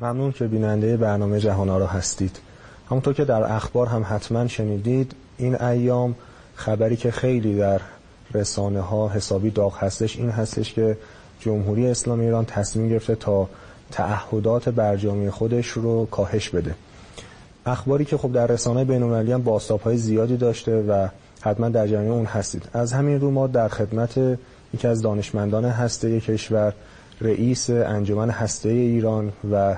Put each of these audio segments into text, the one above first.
ممنون که بیننده برنامه جهان را هستید. همونطور که در اخبار هم حتما شنیدید این ایام خبری که خیلی در رسانه ها حسابی داغ هستش این هستش که جمهوری اسلامی ایران تصمیم گرفته تا تعهدات برجامی خودش رو کاهش بده. اخباری که خب در رسانه بین‌المللی هم های زیادی داشته و حتما در جریان اون هستید. از همین رو ما در خدمت یکی از دانشمندان هسته کشور رئیس انجمن هسته ایران و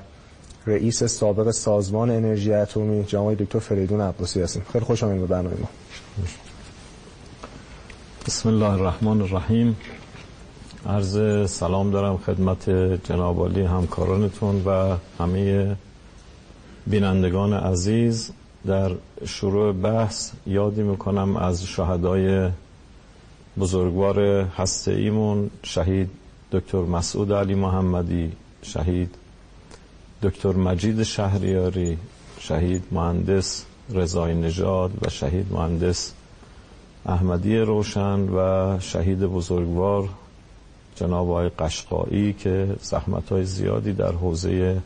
رئیس سابق سازمان انرژی اتمی جناب دکتر فریدون عباسی هستیم. خیلی خوش آمدید به برنامه ما. بسم الله الرحمن الرحیم. عرض سلام دارم خدمت جناب علی همکارانتون و همه بینندگان عزیز. در شروع بحث یادی می‌کنم از شهدای بزرگوار هسته ایمون شهید دکتر مسعود علی محمدی شهید دکتر مجید شهریاری شهید مهندس رضای نژاد و شهید مهندس احمدی روشن و شهید بزرگوار جناب آقای قشقایی که زحمت های زیادی در حوزه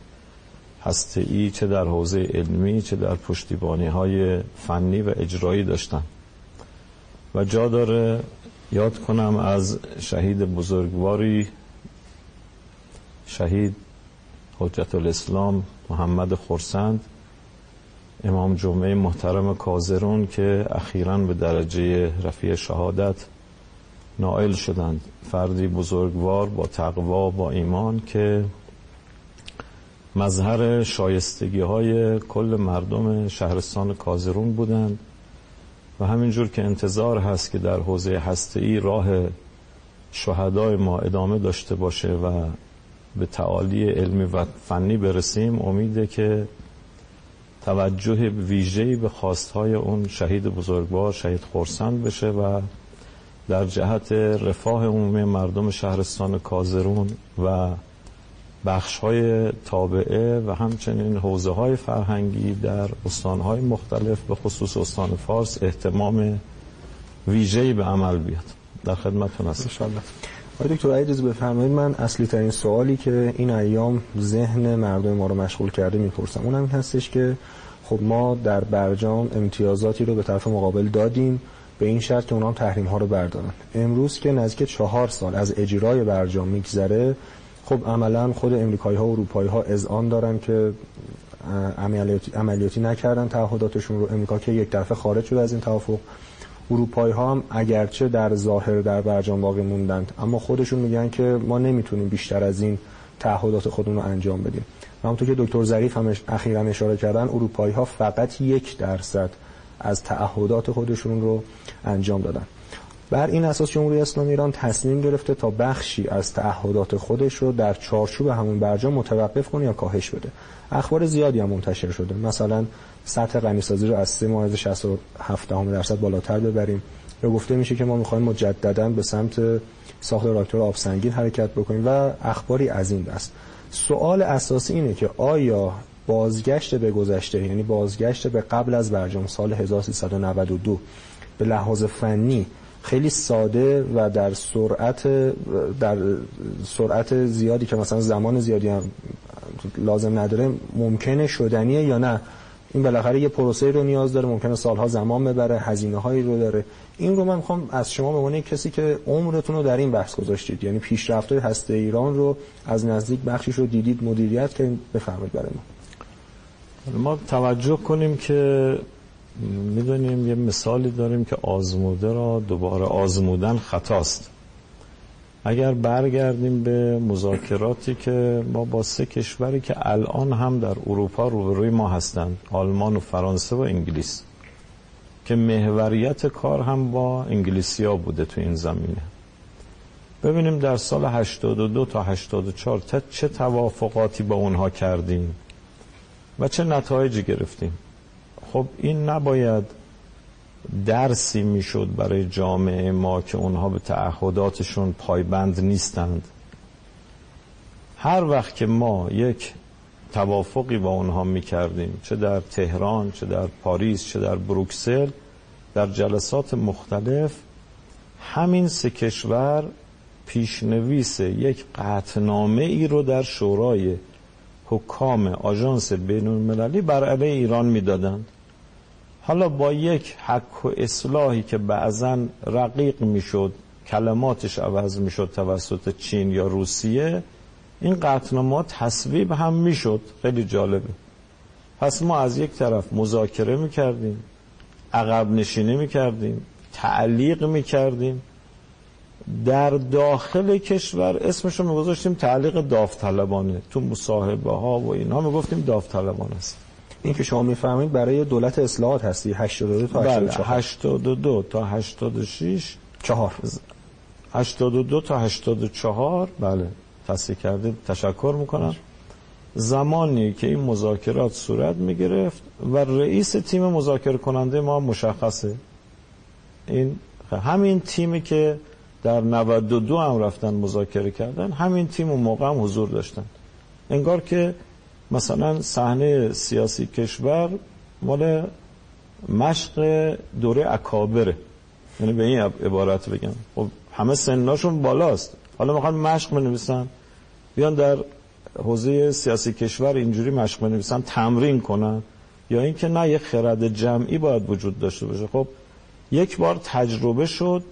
هسته چه در حوزه علمی چه در پشتیبانی های فنی و اجرایی داشتن. و جا داره یاد کنم از شهید بزرگواری شهید حجت الاسلام محمد خورسند امام جمعه محترم کازرون که اخیرا به درجه رفیع شهادت نائل شدند. فردی بزرگوار با تقوا با ایمان که مظهر شایستگی های کل مردم شهرستان کازرون بودند و همینجور که انتظار هست که در حوزه ای راه شهدای ما ادامه داشته باشه و به تعالی علمی و فنی برسیم امیده که توجه ویژه‌ای به خواستهای اون شهید بزرگوار شهید خورسند بشه و در جهت رفاه عمومی مردم شهرستان کازرون و بخش های تابعه و همچنین حوزه های فرهنگی در استان های مختلف به خصوص استان فارس احتمام ویژه‌ای به عمل بیاد. در خدمتتون هستم. آقای دکتر عزیز بفرمایید من اصلی ترین سوالی که این ایام ذهن مردم ما رو مشغول کرده می‌پرسم. اونم این هستش که خب ما در برجام امتیازاتی رو به طرف مقابل دادیم به این شرط که اونام تحریم ها رو بردارن. امروز که نزدیک چهار سال از اجرای برجام میگذره خب عملا خود امریکایی ها و اروپایی ها اذعان دارن که عملیاتی, عملیاتی نکردن تعهداتشون رو. امریکا که یک طرفه خارج شده از این توافق. اروپایی ها هم اگرچه در ظاهر در برجام باقی موندند اما خودشون میگن که ما نمی‌تونیم بیشتر از این تعهدات خودمون رو انجام بدیم. و همونطور که دکتر ظریف هم اخیرا اشاره کردن اروپایی ها فقط یک درصد از تعهدات خودشون رو انجام دادن. بر این اساس جمهوری اسلامی ایران تصمیم گرفته تا بخشی از تعهدات خودش رو در چارچوب همون برجام متوقف کنه یا کاهش بده. اخبار زیادی هم منتشر شده. مثلا سطح غنیسازی رو از 3 ممیز 67 درصد بالاتر ببریم. یا گفته میشه که ما می‌خوایم مجددا به سمت ساخت راکتور آبسنگین حرکت بکنیم و اخباری از این دست. سوال اساسی اینه که آیا بازگشت به گذشته یعنی بازگشت به قبل از برجام سال 1392 به لحاظ فنی خیلی ساده و در سرعت در سرعت زیادی که مثلا زمان زیادی هم لازم نداره ممکنه شدنیه یا نه؟ این بالاخره یه پروسه رو نیاز داره ممکنه سالها زمان ببره هزینه هایی رو داره. این رو من می‌خوام از شما به عنوان کسی که عمرتون رو در این بحث گذاشتید یعنی پیشرفت های هسته ایران رو از نزدیک بخشیش رو دیدید مدیریت که بفرمایید برای ما. ما توجه کنیم که می‌دونیم یه مثالی داریم که آزموده را دوباره آزمودن خطاست. اگر برگردیم به مذاکراتی که ما با سه کشوری که الان هم در اروپا روبروی ما هستند آلمان و فرانسه و انگلیس که محوریت کار هم با انگلیسیا بوده تو این زمینه. ببینیم در سال 82 تا 84 تا چه توافقاتی با اونها کردیم و چه نتایجی گرفتیم. خب این نباید درسی می‌شد برای جامعه ما که اونها به تعهداتشون پایبند نیستند. هر وقت که ما یک توافقی با اونها می‌کردیم چه در تهران چه در پاریس چه در بروکسل در جلسات مختلف همین سه کشور پیشنویس یک قطنامه ای رو در شورای حکام آژانس بین المللی بر علیه ایران می‌دادند. حالا با یک حک و اصلاحی که بعضا رقیق می‌شد کلماتش عوض می‌شد توسط چین یا روسیه این قطنامه تصویب هم می‌شد. خیلی جالبه. پس ما از یک طرف مذاکره می‌کردیم عقب نشینی می‌کردیم تعلیق می‌کردیم. در داخل کشور اسمشو میگذاشتیم تعلیق داوطلبانه. تو مصاحبه ها و اینها می‌گفتیم داوطلبانه است. این که شما می‌فهمید برای دولت اصلاحات هستی 82 تا 84 بله 82 تا 86 چهار. 82 تا 84 بله تصحیح کردید. تشکر می‌کنم. زمانی که این مذاکرات صورت می‌گرفت و رئیس تیم مذاکره کننده ما مشخصه. این همین تیمی که در 92 هم رفتن مذاکره کردن همین تیم اون موقع هم حضور داشتن. انگار که مثلا صحنه سیاسی کشور مال مشق دوره اکابره. یعنی به این عبارت بگم. خب همه سناشون بالاست. حالا می‌خوان مشق بنویسن. بیان در حوزه سیاسی کشور اینجوری مشق بنویسن تمرین کنن. یا اینکه نه یک خرد جمعی باید وجود داشته باشه. خب یک بار تجربه شد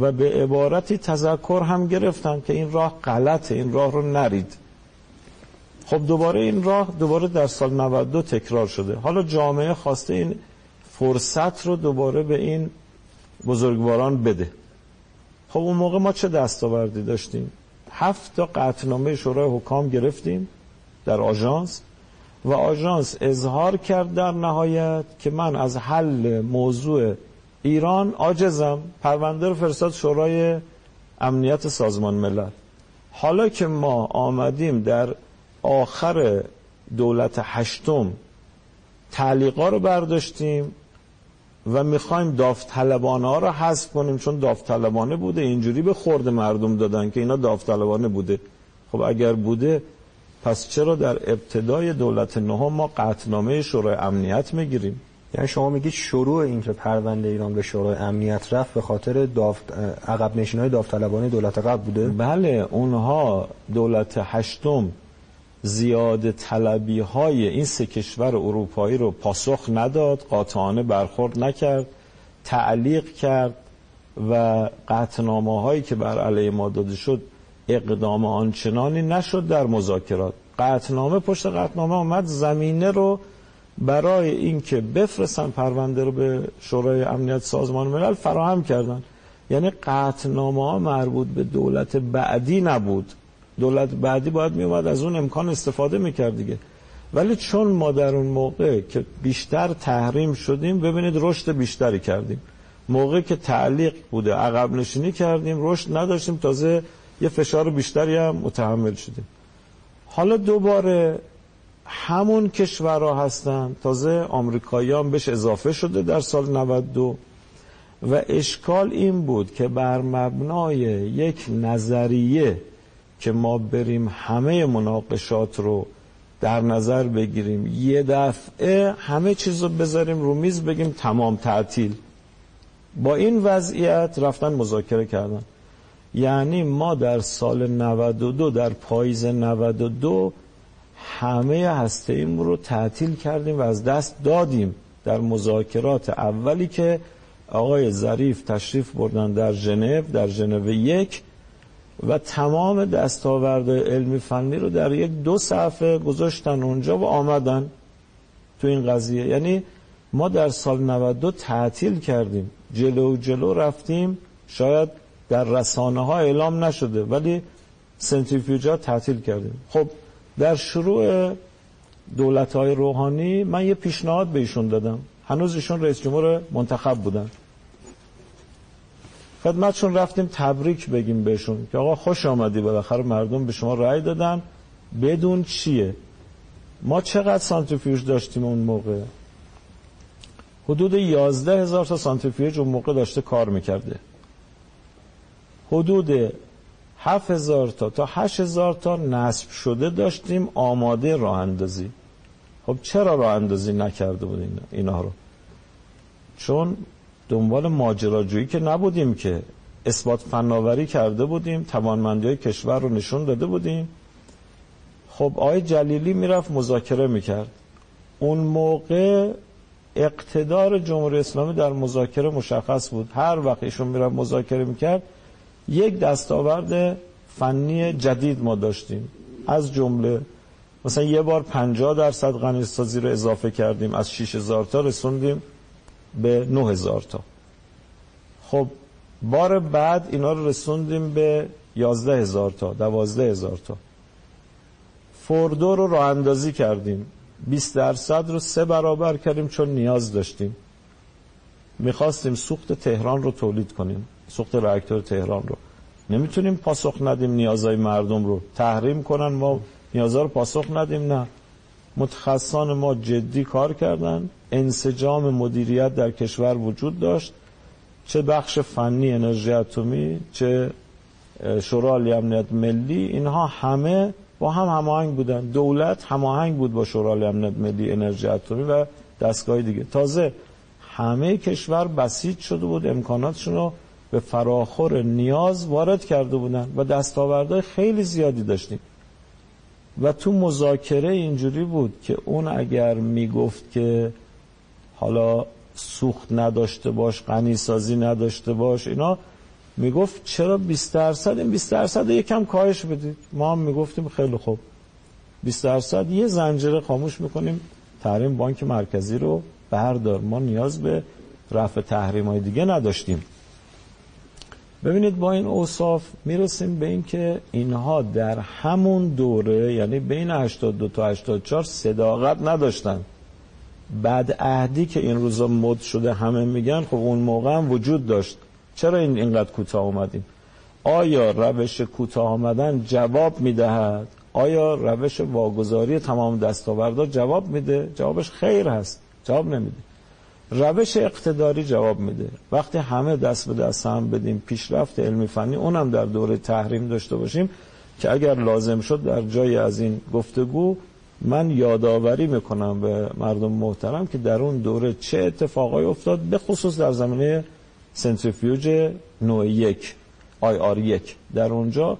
و به عبارتی تذکر هم گرفتن که این راه غلطه این راه رو نرید. خب دوباره این راه دوباره در سال 92 تکرار شده. حالا جامعه خواسته این فرصت رو دوباره به این بزرگواران بده. خب اون موقع ما چه دستاوردی داشتیم؟ هفت تا قطعنامه شورای حکام گرفتیم در آژانس و آژانس اظهار کرد در نهایت که من از حل موضوع ایران عاجزم. پرونده رو فرستاد شورای امنیت سازمان ملل. حالا که ما آمدیم در آخر دولت هشتم تعلیقا رو برداشتیم و می‌خوایم داوطلبانه ها رو حذف کنیم چون داوطلبانه بوده. اینجوری به خورد مردم دادن که اینا داوطلبانه بوده. خب اگر بوده پس چرا در ابتدای دولت نهم ما قطنامه شورای امنیت می‌گیریم؟ یعنی شما میگید شروع این که پرونده ایران به شورای امنیت رفت به خاطر دافت... عقب نشین های داوطلبانه دولت قبل بوده؟ بله اونها دولت هشتم زیاد طلبی های این سه کشور اروپایی رو پاسخ نداد قاطعانه برخورد نکرد تعلیق کرد و قطنامه هایی که بر علیه ما داده شد اقدام آنچنانی نشد در مذاکرات. قطنامه پشت قطنامه آمد زمینه رو برای اینکه بفرستن پرونده رو به شورای امنیت سازمان ملل فراهم کردن. یعنی قطنامه ها مربوط به دولت بعدی نبود. دولت بعدی باید می اومد از اون امکان استفاده می‌کرد دیگه. ولی چون ما در اون موقع که بیشتر تحریم شدیم ببینید رشد بیشتری کردیم. موقع که تعلیق بوده عقب نشینی کردیم رشد نداشتیم تازه یه فشار بیشتری هم متحمل شدیم. حالا دوباره همون کشورها هستن تازه آمریکایی هم بهش اضافه شده در سال 92 و اشکال این بود که بر مبنای یک نظریه که ما بریم همه مناقشات رو در نظر بگیریم. یه دفعه همه چیز رو بذاریم رو میز بگیم تمام تعطیل. با این وضعیت رفتن مذاکره کردن. یعنی ما در سال 92 در پاییز 92 همه هسته ایم رو تعطیل کردیم و از دست دادیم در مذاکرات اولی که آقای ظریف تشریف بردن در ژنو در ژنو یک. و تمام دستاورد علمی فنی رو در یک دو صفحه گذاشتن اونجا و آمدن تو این قضیه. یعنی ما در سال 92 تعطیل کردیم. جلو جلو رفتیم. شاید در رسانه ها اعلام نشده ولی سنتریفیوژا تعطیل کردیم. خب در شروع دولت های روحانی من یه پیشنهاد به ایشون دادم. هنوز ایشون رئیس جمهور منتخب بودن. خدمتشون رفتیم تبریک بگیم بهشون که آقا خوش آمدی بالاخره مردم به شما رأی دادن. بدون چیه؟ ما چقدر سانتریفیوژ داشتیم اون موقع؟ حدود 11 هزار تا سانتریفیوژ اون موقع داشته کار می‌کرده. حدود 7 هزار تا تا 8 هزار تا نصب شده داشتیم آماده راه اندازی. خب چرا راه اندازی نکرده بود اینا رو؟ چون دنبال ماجراجویی که نبودیم که اثبات فناوری کرده بودیم توانمندی کشور رو نشون داده بودیم. خب آقای جلیلی می‌رفت مذاکره می‌کرد. اون موقع اقتدار جمهوری اسلامی در مذاکره مشخص بود. هر وقت ایشون می‌رفت مذاکره می‌کرد یک دستاورد فنی جدید ما داشتیم. از جمله مثلا یه بار 50 درصد غنیسازی رو اضافه کردیم از 6000 تا رسوندیم. به 9000 تا. خب بار بعد اینا رو رسوندیم به 11000 تا 12000 تا. فوردو رو راه اندازی کردیم. 20 درصد رو سه برابر کردیم چون نیاز داشتیم. می‌خواستیم سوخت تهران رو تولید کنیم. سوخت راکتور تهران رو. نمی‌تونیم پاسخ ندیم نیازهای مردم رو. تحریم کنن ما نیازها رو پاسخ ندیم نه. متخصصان ما جدی کار کردن. انسجام مدیریت در کشور وجود داشت چه بخش فنی انرژی اتمی چه شورای امنیت ملی اینها همه با هم هماهنگ بودن. دولت هماهنگ بود با شورای امنیت ملی انرژی اتمی و دستگاه دیگه. تازه همه کشور بسیج شده بود امکاناتشون رو به فراخور نیاز وارد کرده بودن و دستاوردهای خیلی زیادی داشتیم. و تو مذاکره اینجوری بود که اون اگر می‌گفت که حالا سوخت نداشته باش غنی سازی نداشته باش اینا می‌گفت چرا 20 درصد؟ این 20 درصد یکم کاهش بدید. ما هم می‌گفتیم خیلی خوب. 20 درصد یه زنجیره خاموش می‌کنیم. تحریم بانک مرکزی رو بردار. ما نیاز به رفع تحریم های دیگه نداشتیم. ببینید با این اوصاف می‌رسیم به اینکه اینها در همون دوره یعنی بین 82 تا 84 صداقت نداشتن. بعد عهدی که این روزا مد شده همه میگن خب اون موقع هم وجود داشت. چرا این اینقدر کوتاه اومدیم؟ آیا روش کوتاه آمدن جواب می‌دهد؟ آیا روش واگذاری تمام دستاوردها جواب میده؟ جوابش خیر هست. جواب نمیده. روش اقتداری جواب میده. وقتی همه دست به دست هم بدیم پیشرفت علمی فنی اونم در دوره تحریم داشته باشیم که اگر لازم شد در جای از این گفتگو من یادآوری می‌کنم به مردم محترم که در اون دوره چه اتفاقای افتاد به خصوص در زمینه سنتریفیوژ نوع یک آی آر یک. در اونجا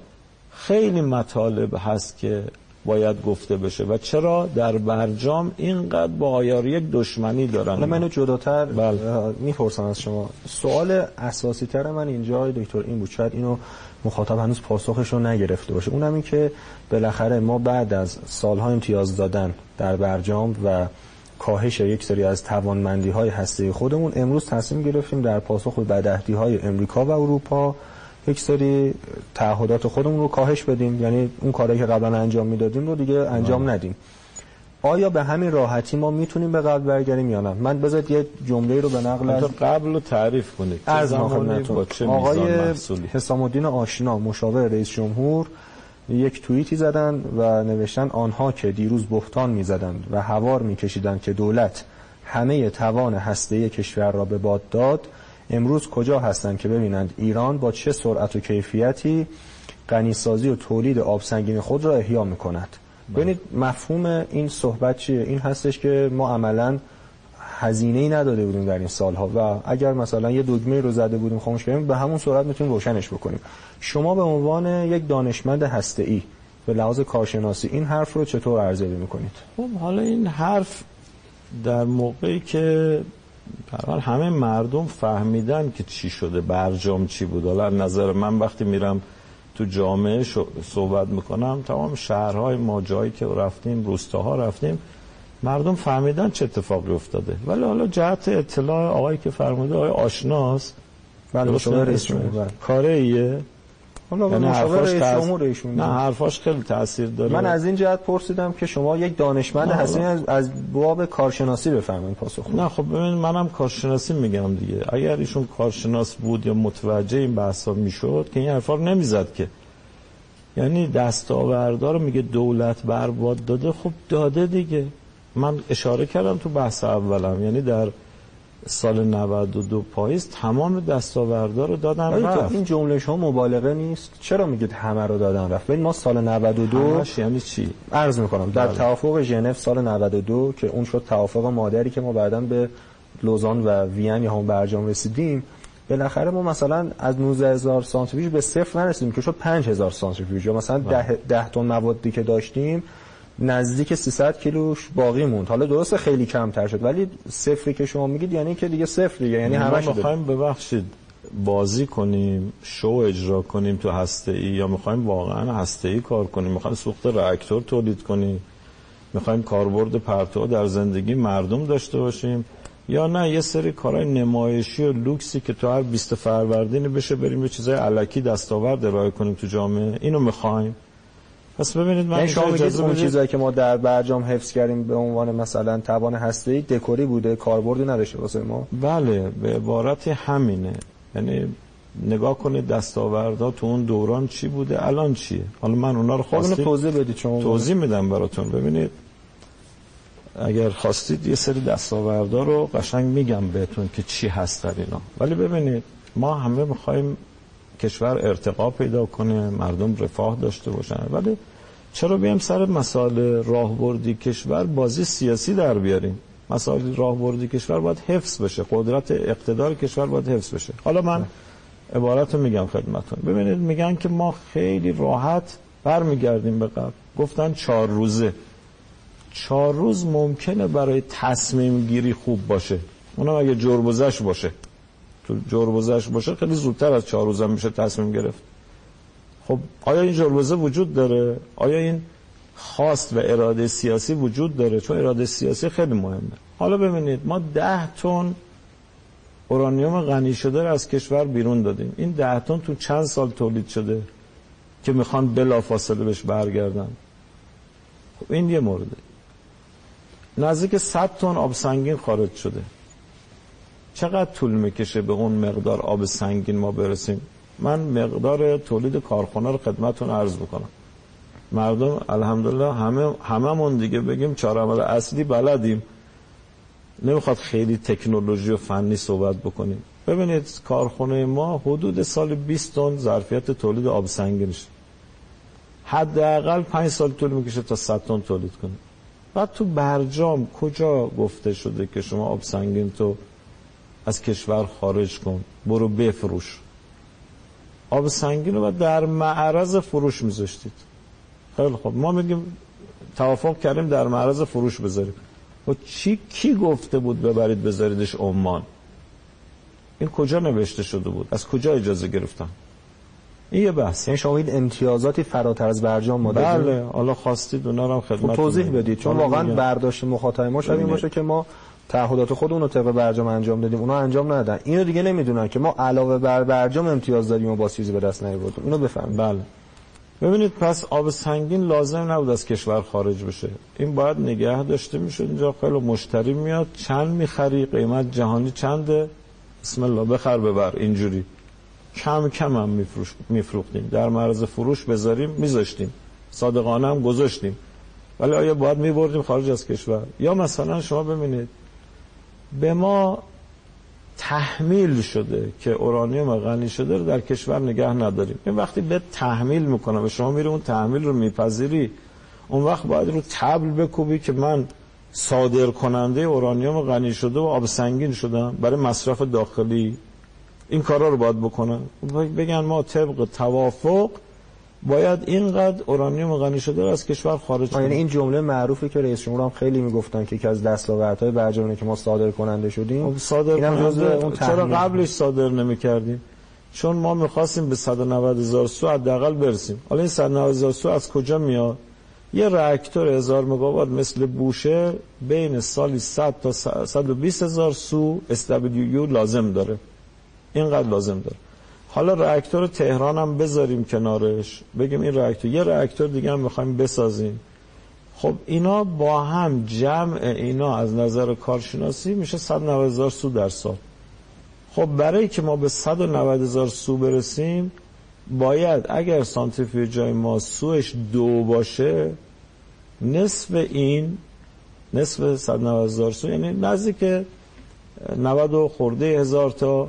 خیلی مطالب هست که باید گفته بشه. و چرا در برجام اینقدر با آیار یک دشمنی دارن حالا منو جداتر بله. می‌پرسم از شما. سوال اساسی تر من اینجا دکتر این بود شاید اینو مخاطب هنوز پاسخش رو نگرفته باشه. اونم این که بالاخره ما بعد از سالها امتیاز دادن در برجام و کاهش یک سری از توانمندی های هسته خودمون امروز تصمیم گرفتیم در پاسخ به بدهدی های امریکا و اروپا یک سری تعهدات خودمون رو کاهش بدیم. یعنی اون کاری که قبلا انجام می‌دادیم رو دیگه انجام ندیم. آیا به همین راحتی ما می‌تونیم به قبل برگردیم یا نه؟ من بذارید یه جمله رو به نقل از قبل رو تعریف کنید. از آقای حسام الدین آشنا مشاور رئیس جمهور یک توییتی زدن و نوشتن آنها که دیروز بهتان می‌زدند و هوار میکشیدند که دولت همه توان هسته کشور را به باد داد امروز کجا هستند که ببینند ایران با چه سرعت و کیفیتی غنیسازی و تولید آب سنگین خود را احیا می‌کند؟ ببینید مفهوم این صحبت چیه؟ این هستش که ما عملا هزینه ای نداده بودیم در این سالها و اگر مثلا یه دگمه رو زده بودیم خاموش کردیم به همون صورت می‌تونیم روشنش بکنیم. شما به عنوان یک دانشمند هسته به لحاظ کارشناسی این حرف رو چطور ارزیابی می‌کنید؟ خب حالا این حرف در موقعی که حال همه مردم فهمیدن که چی شده برجام چی بود. حالا نظر من وقتی میرم تو جامعه صحبت می‌کنم تمام شهرهای ما جایی که رفتیم روستاها رفتیم مردم فهمیدن چه اتفاقی افتاده. ولی حالا جهت اطلاع آقای که فرموده آقای آشناست بله شما رئیس جمهور کاره ایه حالا یعنی ایشون نه حرفاش خیلی تاثیر داره. من از این جهت پرسیدم که شما یک دانشمند هستین از, از باب کارشناسی بفرمایید پاسخ. نه خب ببین منم کارشناسی میگم دیگه. اگر ایشون کارشناس بود یا متوجه این بحثا می‌شد که این حرفا رو نمی‌زد که. یعنی دستاوردها رو میگه دولت برباد داده خب داده دیگه. من اشاره کردم تو بحث اولم. یعنی در سال 92 پاییز تمام دستاوردها رو دادن رفت این جمله شما مبالغه نیست چرا میگید همه رو دادن رفت ببین ما سال 92 یعنی چی عرض می‌کنم در بله. توافق ژنو سال 92 که اون شد توافق مادری که ما بعدا به لوزان و وین یا هم برجام رسیدیم بالاخره ما مثلا از 19000 سانتریفیوژ به صفر نرسیدیم که شد 5000 سانتریفیوژ یا مثلا 10 بله. 10 تن موادی که داشتیم نزدیک 300 کیلوش باقی موند. حالا درست خیلی کمتر شد ولی صفری که شما میگید یعنی که دیگه صفر دیگه یعنی همش می‌خوایم ببخشید بازی کنیم شو اجرا کنیم تو هسته ای یا می‌خوایم واقعا هسته ای کار کنیم؟ می‌خوایم سوخت راکتور تولید کنیم؟ می‌خوایم کاربرد پرتو در زندگی مردم داشته باشیم؟ یا نه یه سری کارهای نمایشی و لوکسی که تو هر 20 فروردین بشه بریم یه چیزای علکی دستاورد ارائه کنیم تو جامعه؟ اینو می‌خوایم. پس ببینید من شما میگید اون چیزایی که ما در برجام حفظ کردیم به عنوان مثلا توان هسته‌ای دکوری بوده کاربردی نداشته واسه ما؟ بله به عبارت همینه. یعنی نگاه کنید دستاوردها تو اون دوران چی بوده الان چیه؟ حالا من اونا رو خواستید خب توضیح بدید شما. توضیح میدم براتون. ببینید اگر خواستید یه سری دستاوردها رو قشنگ میگم بهتون که چی هست در اینا. ولی ببینید ما همه می‌خوایم کشور ارتقا پیدا کنه مردم رفاه داشته باشن. ولی چرا بیم سر مسائل راهبردی کشور؟ بازی سیاسی در بیاریم. مسائل راهبردی کشور باید حفظ بشه. قدرت اقتدار کشور باید حفظ بشه. حالا من عبارت رو میگم خدمتون. ببینید میگن که ما خیلی راحت برمیگردیم به قبل گفتن چهار روزه. چهار روز ممکنه برای تصمیم گیری خوب باشه. اونم اگه جربزش باشه. تو جربزش باشه خیلی زودتر از چهار روز هم میشه تصمیم گرفت. خب آیا این جربزه وجود داره؟ آیا این خواست و اراده سیاسی وجود داره؟ چون اراده سیاسی خیلی مهمه. حالا ببینید ما ده تن اورانیوم غنی شده رو از کشور بیرون دادیم. این ده تن تو چند سال تولید شده که می‌خوان بلافاصله بهش برگردن؟ خب این یه مورده. نزدیک 100 تن آب سنگین خارج شده. چقدر طول می‌کشه به اون مقدار آب سنگین ما برسیم؟ من مقدار تولید کارخانه رو خدمتون عرض بکنم. مردم الحمدلله همه هممون دیگه بگیم چهار عمل اصلی بلدیم. نمی‌خواد خیلی تکنولوژی و فنی صحبت بکنیم. ببینید کارخانه ما حدود سال 20 تن ظرفیت تولید آب سنگینش. حداقل 5 سال طول می‌کشه تا 100 تن تولید کنیم. بعد تو برجام کجا گفته شده که شما آب سنگین تو از کشور خارج کن. برو بفروش. آب سنگین رو در معرض فروش میذاشتید. خیلی خب ما میگیم توافق کردیم در معرض فروش بذاریم و چی کی گفته بود ببرید بذاریدش عمان؟ این کجا نوشته شده بود؟ از کجا اجازه گرفتن؟ این یه بحث. یعنی شما امتیازاتی فراتر از برجام ما بله. حالا خواستید اونا رو هم خدمت خب توضیح بدید. چون واقعا برداشت مخاطب ما شاید این باشه که ما تعهدات خودمون رو طبق برجام انجام دادیم. اونا انجام ندادن. اینو دیگه نمی‌دونن که ما علاوه بر برجام امتیاز داریم و با چیزی به دست نیاوردیم. اینو بفهمید. بله. ببینید پس آب سنگین لازم نبود از کشور خارج بشه. این باید نگه داشته می‌شد اینجا. خیلی مشتری میاد چند می‌خری قیمت جهانی چنده؟ بسم الله بخر ببر اینجوری. کم کم هم میفروختیم. در معرض فروش بذاریم میذاشتیم. صادقانه هم گذاشتیم. ولی آیا باید میبردیم خارج از کشور؟ یا مثلا شما ببینید به ما تحمیل شده که اورانیوم غنی شده رو در کشور نگه نداریم. این وقتی به تحمیل می‌کنم و شما میره اون تحمیل رو میپذیری اون وقت باید رو تبل بکوبی که من صادر کننده اورانیوم غنی شده و آب سنگین شدم برای مصرف داخلی. این کارا رو باید بکنن بگن ما طبق توافق باید اینقدر اورانیوم غنی شده از کشور خارج کنیم یعنی این جمله معروفی که رئیس جمهور هم خیلی می‌گفتن که یکی از دستاوردهای برجامه که ما صادر کننده شدیم خب صادر اون چرا قبلش صادر نمی‌کردیم؟ چون ما می‌خواستیم به 190 هزار سو حداقل برسیم. حالا این 190 هزار سو از کجا میاد؟ یه راکتور هزار مگاوات مثل بوشه بین سالی 100 تا 120 هزار سو SWU لازم داره. اینقدر لازم داره. حالا راکتور تهران هم بذاریم کنارش. بگیم این راکتور یه راکتور دیگه هم می‌خوایم بسازیم. خب اینا با هم جمع اینا از نظر کارشناسی میشه 190 هزار سو در سال. خب برای که ما به 190 هزار سو برسیم باید اگر سانتریفیوژای ما سوش دو باشه نصف این نصف 190 هزار سو یعنی نزدیک 90 خورده هزار تا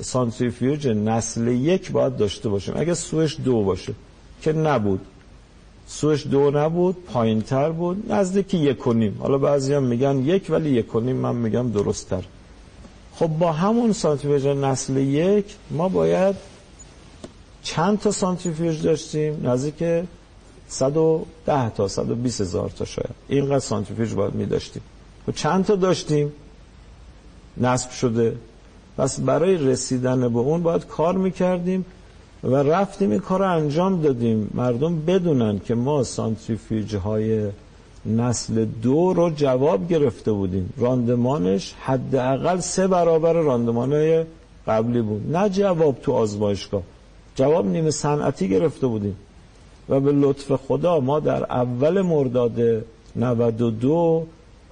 سانتریفیوژ نسل یک باید داشته باشیم. اگه سوش دو باشه که نبود. سوش دو نبود پایین تر بود نزدیک یک و نیم. حالا بعضی هم میگن یک ولی یک و نیم من میگم درست تر خب با همون سانتریفیوژ نسل یک ما باید چند تا سانتریفیوژ داشتیم؟ نزدیک 110 تا 120 هزار تا شاید. اینقدر سانتریفیوژ باید می داشتیم و چند تا داشتیم؟ نصب شده پس برای رسیدن به اون باید کار می‌کردیم و رفتیم این کار انجام دادیم. مردم بدونن که ما سانتریفیوژ های نسل دو رو جواب گرفته بودیم. راندمانش حداقل سه برابر راندمان قبلی بود. نه جواب تو آزمایشگاه جواب نیمه صنعتی گرفته بودیم. و به لطف خدا ما در اول مرداد 92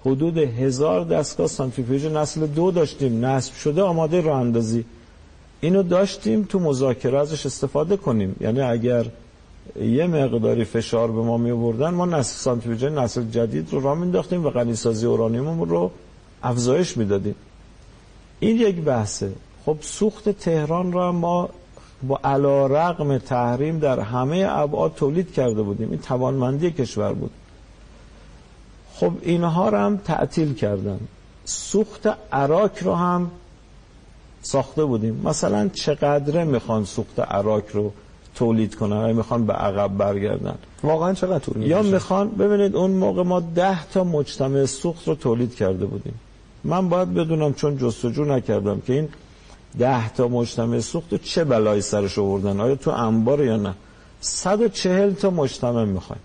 حدود هزار دستگاه سانتریفیوژ نسل دو داشتیم. نصب شده آماده راه اندازی. اینو داشتیم تو مذاکره ازش استفاده کنیم. یعنی اگر یه مقداری فشار به ما می آوردن ما نسل سانتریفیوژ نسل جدید رو راه مینداختیم و غنیسازی اورانیوم رو افزایش می‌دادیم. این یک بحثه. خب سوخت تهران را ما با علا رقم تحریم در همه ابعاد تولید کرده بودیم. این توانمندی کشور بود. خب اینها رو هم تعطیل کردن. سوخت عراک رو هم ساخته بودیم. مثلا چقدره می‌خوان سوخت عراک رو تولید کنن؟ یا می‌خوان به عقب برگردن. واقعا چقدر طول یا می‌خوان ببینید اون موقع ما ده تا مجتمع سوخت رو تولید کرده بودیم. من باید بدونم چون جستجو نکردم که این ده تا مجتمع سوخت رو چه بلایی سرش آوردن؟ آیا تو انبار یا نه؟ 140 تا مجتمع می‌خوایم.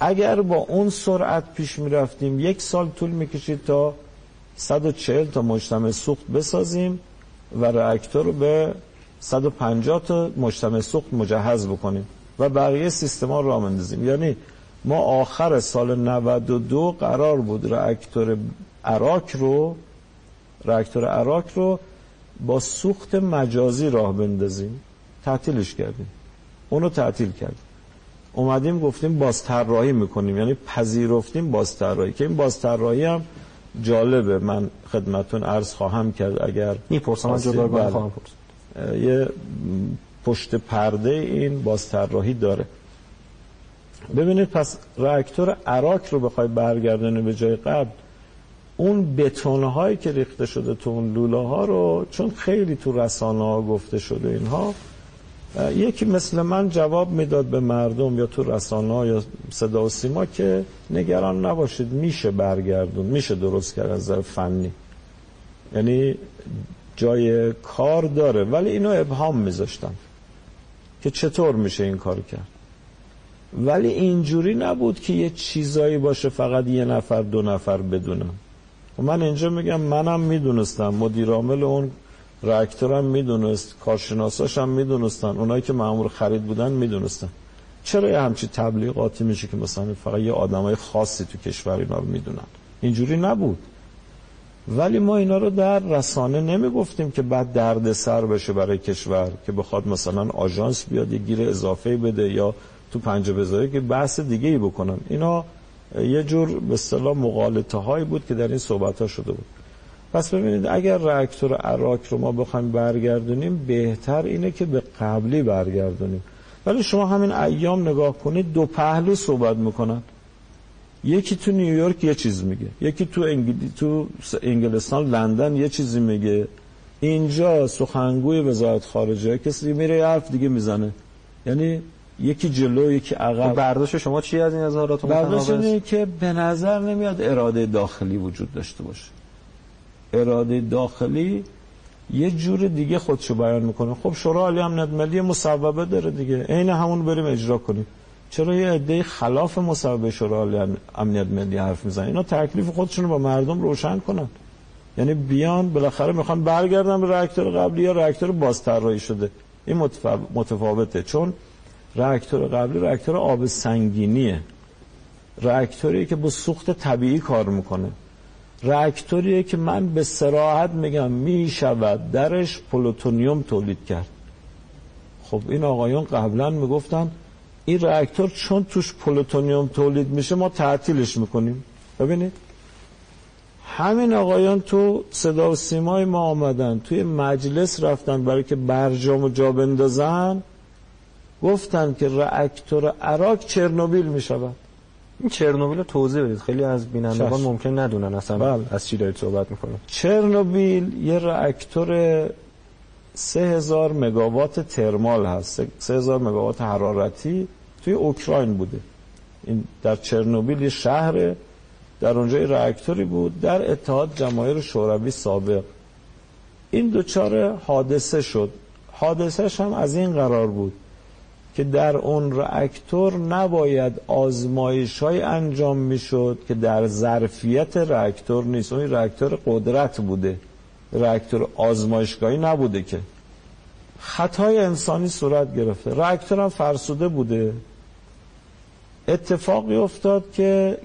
اگر با اون سرعت پیش می‌رفتیم یک سال طول می‌کشید تا 140 تا مجتمع سوخت بسازیم و راکتور رو به 150 تا مجتمع سوخت مجهز بکنیم و بقیه سیستما رو بندازیم یعنی ما آخر سال 92 قرار بود راکتور عراک رو راکتور عراک رو با سوخت مجازی راه بندازیم. تعطیلش کردیم. اونو تعطیل کردیم. اومدیم گفتیم بازطراحی می‌کنیم. یعنی پذیرفتیم بازطراحی. که این بازطراحی هم جالبه. من خدمتون عرض خواهم کرد. اگر می‌پرسم از بله. خواهم یه پشت پرده این بازطراحی داره. ببینید پس راکتور عراک رو بخوای برگردونه به جای قبل اون بتون هایی که ریخته شده تو اون لوله ها رو چون خیلی تو رسانه ها گفته شده اینها یکی مثل من جواب می‌داد به مردم یا تو رسانه یا صدا و سیما که نگران نباشید میشه برگردون میشه درست کرد از فنی. یعنی جای کار داره ولی اینو ابهام میذاشتم که چطور میشه این کار کرد. ولی اینجوری نبود که یه چیزایی باشه فقط یه نفر دو نفر بدونم و من اینجا میگم منم می‌دونستم مدیر عامل اون راکتورم می‌دونست کارشناساش هم می‌دونستن. اونایی که مامور خرید بودن می‌دونستن. چرا یه همچی تبلیغاتی میشه که مثلا فقط یه آدمای خاصی تو کشور اینا رو می‌دونن؟ اینجوری نبود. ولی ما اینا رو در رسانه نمی‌گفتیم که بعد درد سر بشه برای کشور که بخواد مثلا آژانس بیاد یه گیر اضافه بده یا تو پنجه بذاره که بحث دیگه ای بکنن. اینا یه جور به اصطلاح مغالطه هایی بود که در این صحبت ها شده بود. پس ببینید اگر راکتور عراک رو ما بخوایم برگردونیم بهتر اینه که به قبلی برگردونیم. ولی شما همین ایام نگاه کنید دو پهلو صحبت می‌کنن. یکی تو نیویورک یه چیز میگه. یکی تو, انگلی... تو انگلستان لندن یه چیزی میگه. اینجا سخنگوی وزارت خارجه کسی میره یه حرف دیگه می‌زنه. یعنی یکی جلو یکی عقب. برداشت شما چی از این اظهارات برداشت اینه که به نظر نمیاد اراده داخلی وجود داشته باشه. اراده داخلی یه جور دیگه خودشو بیان می‌کنه. خب شورای عالی امنیت ملی مصوبه داره دیگه. عین همون بریم اجرا کنیم. چرا یه عده خلاف مصوبه شورای عالی امنیت ملی حرف می‌زنن؟ اینا تکلیف خودشون رو با مردم روشن کنن. یعنی بیان بالاخره می‌خوان برگردن به راکتور قبلی یا راکتور بازطراحی شده. این متفاوته. چون راکتور قبلی راکتور آب سنگینیه. راکتوری که با سوخت طبیعی کار می‌کنه. راکتوریه که من به سراحت میگم می‌شود درش پلوتونیوم تولید کرد. خب این آقایون قبلا می‌گفتن این راکتور چون توش پلوتونیوم تولید میشه ما تعطیلش می‌کنیم. ببینید همین آقایان تو صدا و سیمای ما آمدن توی مجلس رفتن برای که برجام و جا بندازن گفتن که راکتور عراق چرنوبیل می‌شود. این چرنوبیل رو توضیح بدید. خیلی از بینندگان ممکن ندونن اصلا بله. از چی دارید صحبت می‌کنید. چرنوبیل یه راکتور 3000 مگاوات ترمال هست. 3000 مگاوات حرارتی توی اوکراین بوده. این در چرنوبیل شهر در اونجا راکتوری بود در اتحاد جماهیر شوروی سابق. این دوچار حادثه شد. حادثهش هم از این قرار بود. که در اون راکتور نباید آزمایش های انجام می‌شد که در ظرفیت راکتور نیست. اون راکتور قدرت بوده. راکتور آزمایشگاهی نبوده که. خطای انسانی صورت گرفته. راکتور هم فرسوده بوده. اتفاقی افتاد که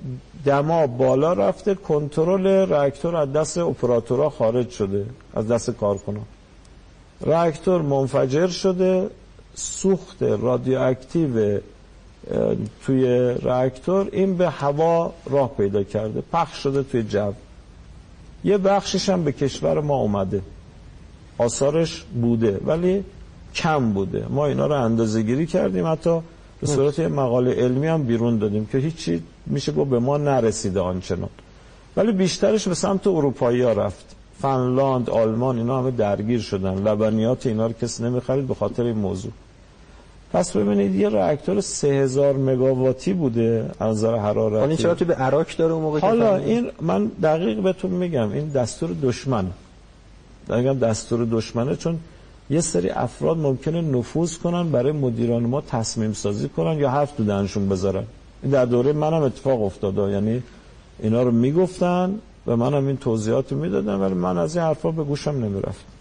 دما بالا رفته کنترل راکتور از دست اپراتورها خارج شده از دست کارکنان. راکتور منفجر شده. سوخت رادیواکتیو توی راکتور این به هوا راه پیدا کرده. پخش شده توی جو. یه بخشش هم به کشور ما اومده. آثارش بوده ولی کم بوده. ما اینا رو اندازه گیری کردیم. حتی به صورت یه مقاله علمی هم بیرون دادیم که هیچی میشه گفت به ما نرسیده آنچنان. ولی بیشترش به سمت اروپایی ها رفت. فنلاند آلمان اینا همه درگیر شدن. لبنیات اینا رو کسی نمی‌خرید به خاطر این موضوع. پس ببینید یه راکتور 3000 مگاواتی بوده از نظر حرارتی. این چرا تو به عراق داره اون موقع حالا این من دقیق بهتون میگم این دستور دشمن. میگم دستور دشمنه چون یه سری افراد ممکنه نفوذ کنن برای مدیران ما تصمیم سازی کنن یا حرف تو دهنشون بذارن. این در دوره منم اتفاق افتاده. یعنی اینا رو می‌گفتن و منم این توضیحات رو می‌دادم ولی من از این حرفا به گوشم نمی‌رفت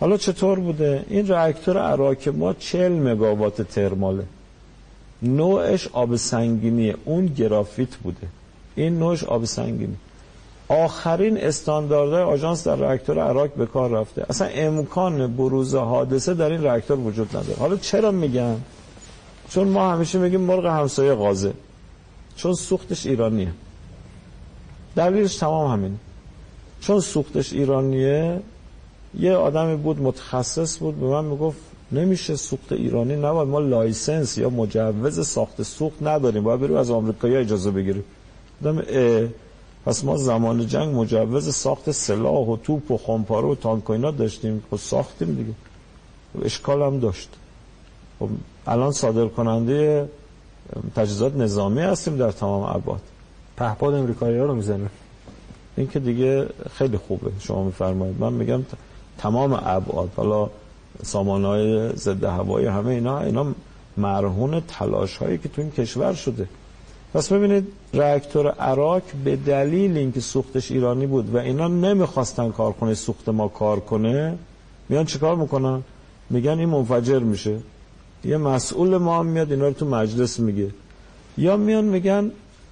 حالا چطور بوده؟ این راکتور عراق ما 40 مگاوات ترماله. نوعش آب سنگینیه اون گرافیت بوده. این نوعش آب سنگینی. آخرین استانداردهای آژانس در راکتور اراک به کار رفته. اصلا امکان بروز حادثه در این راکتور وجود نداره. حالا چرا میگم چون ما همیشه میگیم مرغ همسایه غازه. چون سوختش ایرانیه. دلیلش تمام همین چون سوختش ایرانیه یه آدمی بود متخصص بود به من می‌گفت نمیشه سوخت ایرانی نباید ما license یا مجوز ساخت سوخت نداریم باید بریم از آمریکایی اجازه بگیریم. دم پس ما زمان جنگ مجوز ساخت سلاح و توپ و خمپاره و تانک و اینا داشتیم خب ساختیم دیگه. اشکال هم داشت. خب الان صادر کننده تجهیزات نظامی هستیم در تمام ابعاد. پهپاد امریکایی ها رو می‌زنه. این که دیگه خیلی خوبه شما میفرمایید. من میگم تمام ابعاد حالا سامانه های ضد هوایی همه اینا اینا مرهون تلاش هایی که تو این کشور شده. پس ببینید راکتور اراک به دلیل اینکه سوختش ایرانی بود و اینا نمی‌خواستن کارخونه سوخت ما کار کنه میان چیکار می‌کنن؟ میگن این منفجر میشه. یه مسئول ما هم میاد اینا رو تو مجلس میگه. یا میان میگن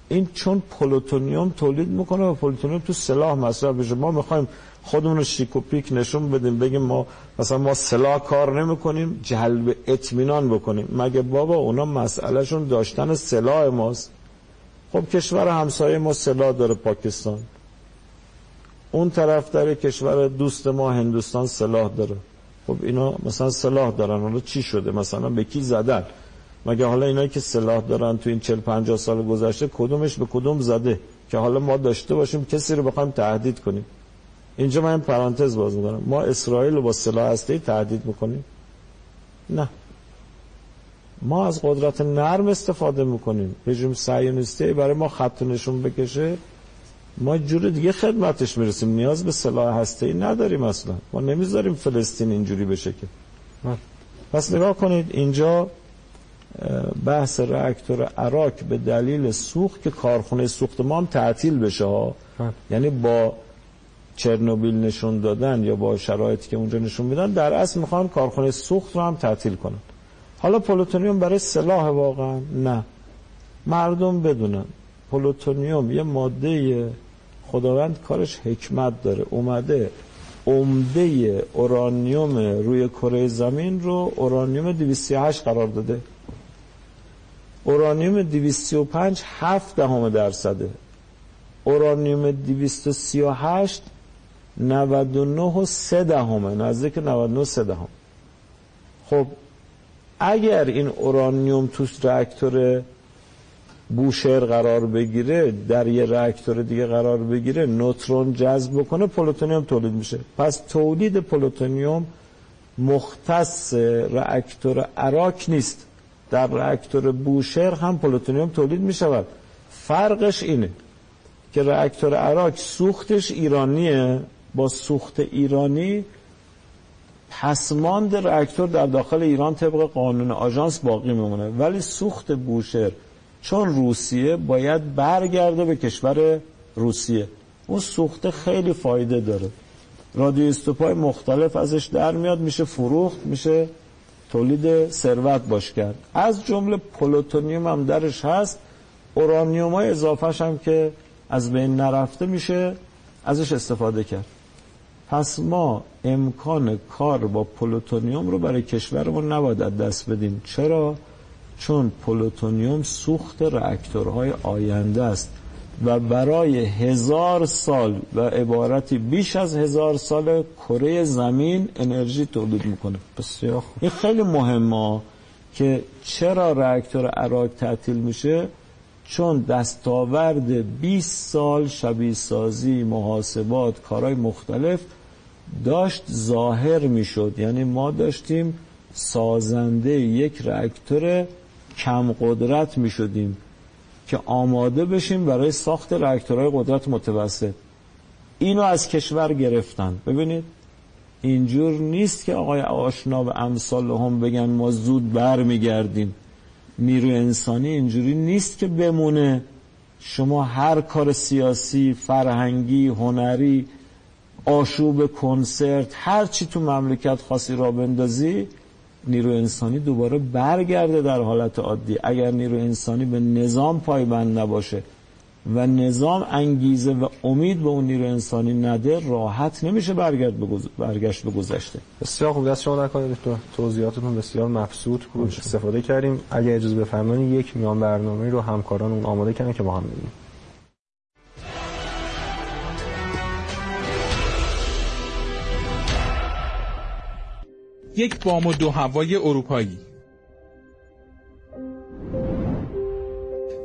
این چون پلوتونیوم تولید می‌کنه و پلوتونیوم تو سلاح مصرف بشه ما می‌خوایم خودمون رو شیک و پیک نشون بدیم بگیم ما مثلا ما سلاح کار نمی‌کنیم جلب اطمینان بکنیم. مگه بابا اونا مسئلهشون داشتن سلاح ماست؟ خب کشور همسایه ما سلاح داره پاکستان. اون طرف داره کشور دوست ما هندوستان سلاح داره. خب اینا مثلا سلاح دارن. حالا چی شده؟ مثلا به کی زدن؟ مگه حالا اینا که سلاح دارن تو این 40 50 سال گذشته کدومش به کدوم زده؟ که حالا ما داشته باشیم کسی رو بخوایم تهدید کنیم. اینجا من پرانتز باز می‌کنم. ما اسرائیل رو با سلاح هسته تهدید می‌کنیم؟ نه. ما از قدرت نرم استفاده می‌کنیم. رژیم صهیونیستی برای ما خط نشون بکشه. ما جور دیگه خدمتش می‌رسیم. نیاز به سلاح هسته ای نداریم اصلا. ما نمی‌ذاریم فلسطین اینجوری بشه که. پس نگاه کنید اینجا بحث راکتور عراق به دلیل سوخت که کارخونه سوخت ما هم تعطیل بشه ها. یعنی با چرنوبیل نشون دادن یا با شرایطی که اونجا نشون میدن در اصل می‌خوان کارخونه سوخت رو هم تعطیل کنن. حالا پلوتونیوم برای سلاح واقعا نه. مردم بدونن. پلوتونیوم یه ماده خداوند کارش حکمت داره. اومده عمده اورانیوم روی کره زمین رو اورانیوم 238 قرار داده. اورانیوم 235 7 دهم درصده. اورانیوم 238 99 و 3 دهمه نزدیک 99 3 دهم. خب اگر این اورانیوم تو راکتور بوشهر قرار بگیره در یه راکتور دیگه قرار بگیره نوترون جذب بکنه پلوتونیوم تولید میشه. پس تولید پلوتونیوم مختص راکتور اراک نیست. در راکتور بوشهر هم پلوتونیوم تولید می شود فرقش اینه که راکتور عراق سوختش ایرانیه. با سوخت ایرانی پسماند راکتور در داخل ایران طبق قانون آژانس باقی میمونه. ولی سوخت بوشهر چون روسیه باید برگرده به کشور روسیه. اون سوخته خیلی فایده داره. رادیو استوپای مختلف ازش در میاد. میشه فروخت میشه تولید ثروت باش کرد. از جمله پلوتونیوم هم درش هست. اورانیوم های اضافهش هم که از بین نرفته میشه ازش استفاده کرد. پس ما امکان کار با پلوتونیوم رو برای کشورمون نباید دست بدیم. چرا؟ چون پلوتونیوم سوخت راکتورهای آینده است و برای هزار سال و عبارتی بیش از هزار سال کره زمین انرژی تولید می‌کنه. بسیار این خیلی مهمه که چرا راکتور عراق تعطیل میشه؟ چون دستاورد 20 سال شبیه سازی محاسبات کارهای مختلف داشت ظاهر می‌شد. یعنی ما داشتیم سازنده یک راکتور کم قدرت می شدیم که آماده بشیم برای ساخت راکتورهای قدرت متوسط. اینو از کشور گرفتن. ببینید اینجور نیست که آقای آشنا و امثال هم بگن ما زود بر میگردیم نیروی انسانی اینجوری نیست که بمونه. شما هر کار سیاسی فرهنگی هنری آشوب کنسرت هر چی تو مملکت خاصی را بندازی نیرو انسانی دوباره برگرده در حالت عادی. اگر نیرو انسانی به نظام پایبند نباشه و نظام انگیزه و امید به اون نیرو انسانی نده راحت نمیشه برگرد. برگشت به گذشته. بسیار خوب. دست شما در کار توضیحاتتون بسیار مبسوط بود. استفاده کردیم. اگر اجازه بفرمایید یک میان برنامه رو همکاران اون آماده کردن که ما هم ببینیم. یک بام و دو هوای اروپایی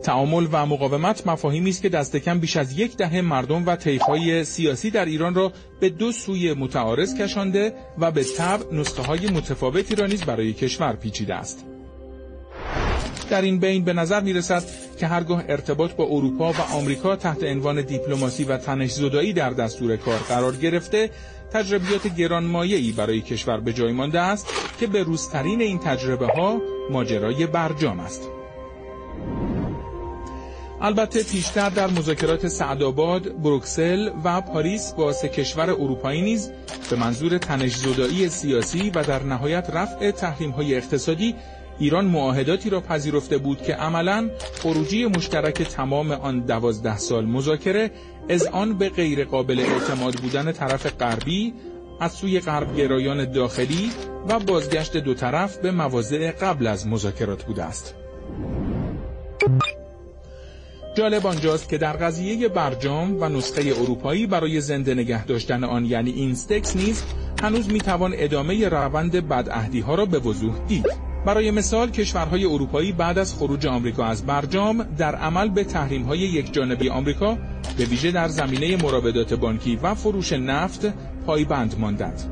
تعامل و مقاومت مفاهیمی است که دست کم بیش از یک دهه مردم و طیف‌های سیاسی در ایران را به دو سوی متعارض کشانده و به طبع نسخه های متفاوتی را نیز برای کشور پیچیده است. در این بین به نظر می رسد که هرگاه ارتباط با اروپا و آمریکا تحت عنوان دیپلماسی و تنش در دستور کار قرار گرفته تجربیات گرانمایه‌ای برای کشور به جای مانده است که به روزترین این تجربه ها ماجرای برجام است. البته پیشتر در مذاکرات سعدآباد، بروکسل و پاریس با سه کشور اروپایی نیز به منظور تنش سیاسی و در نهایت رفع تحریم‌های اقتصادی ایران معاهداتی را پذیرفته بود که عملا خروجی مشترک تمام آن دوازده سال مذاکره از آن به غیر قابل اعتماد بودن طرف غربی از سوی غربگرایان داخلی و بازگشت دو طرف به مواضع قبل از مذاکرات بوده است. جالب آنجاست که در قضیه برجام و نسخه اروپایی برای زنده نگه داشتن آن یعنی اینستکس نیز هنوز می‌توان ادامه روند بدعهدی ها را به وضوح دید. برای مثال کشورهای اروپایی بعد از خروج آمریکا از برجام در عمل به تحریم‌های یک جانبی آمریکا به ویژه در زمینه مراودات بانکی و فروش نفت پایبند ماندند.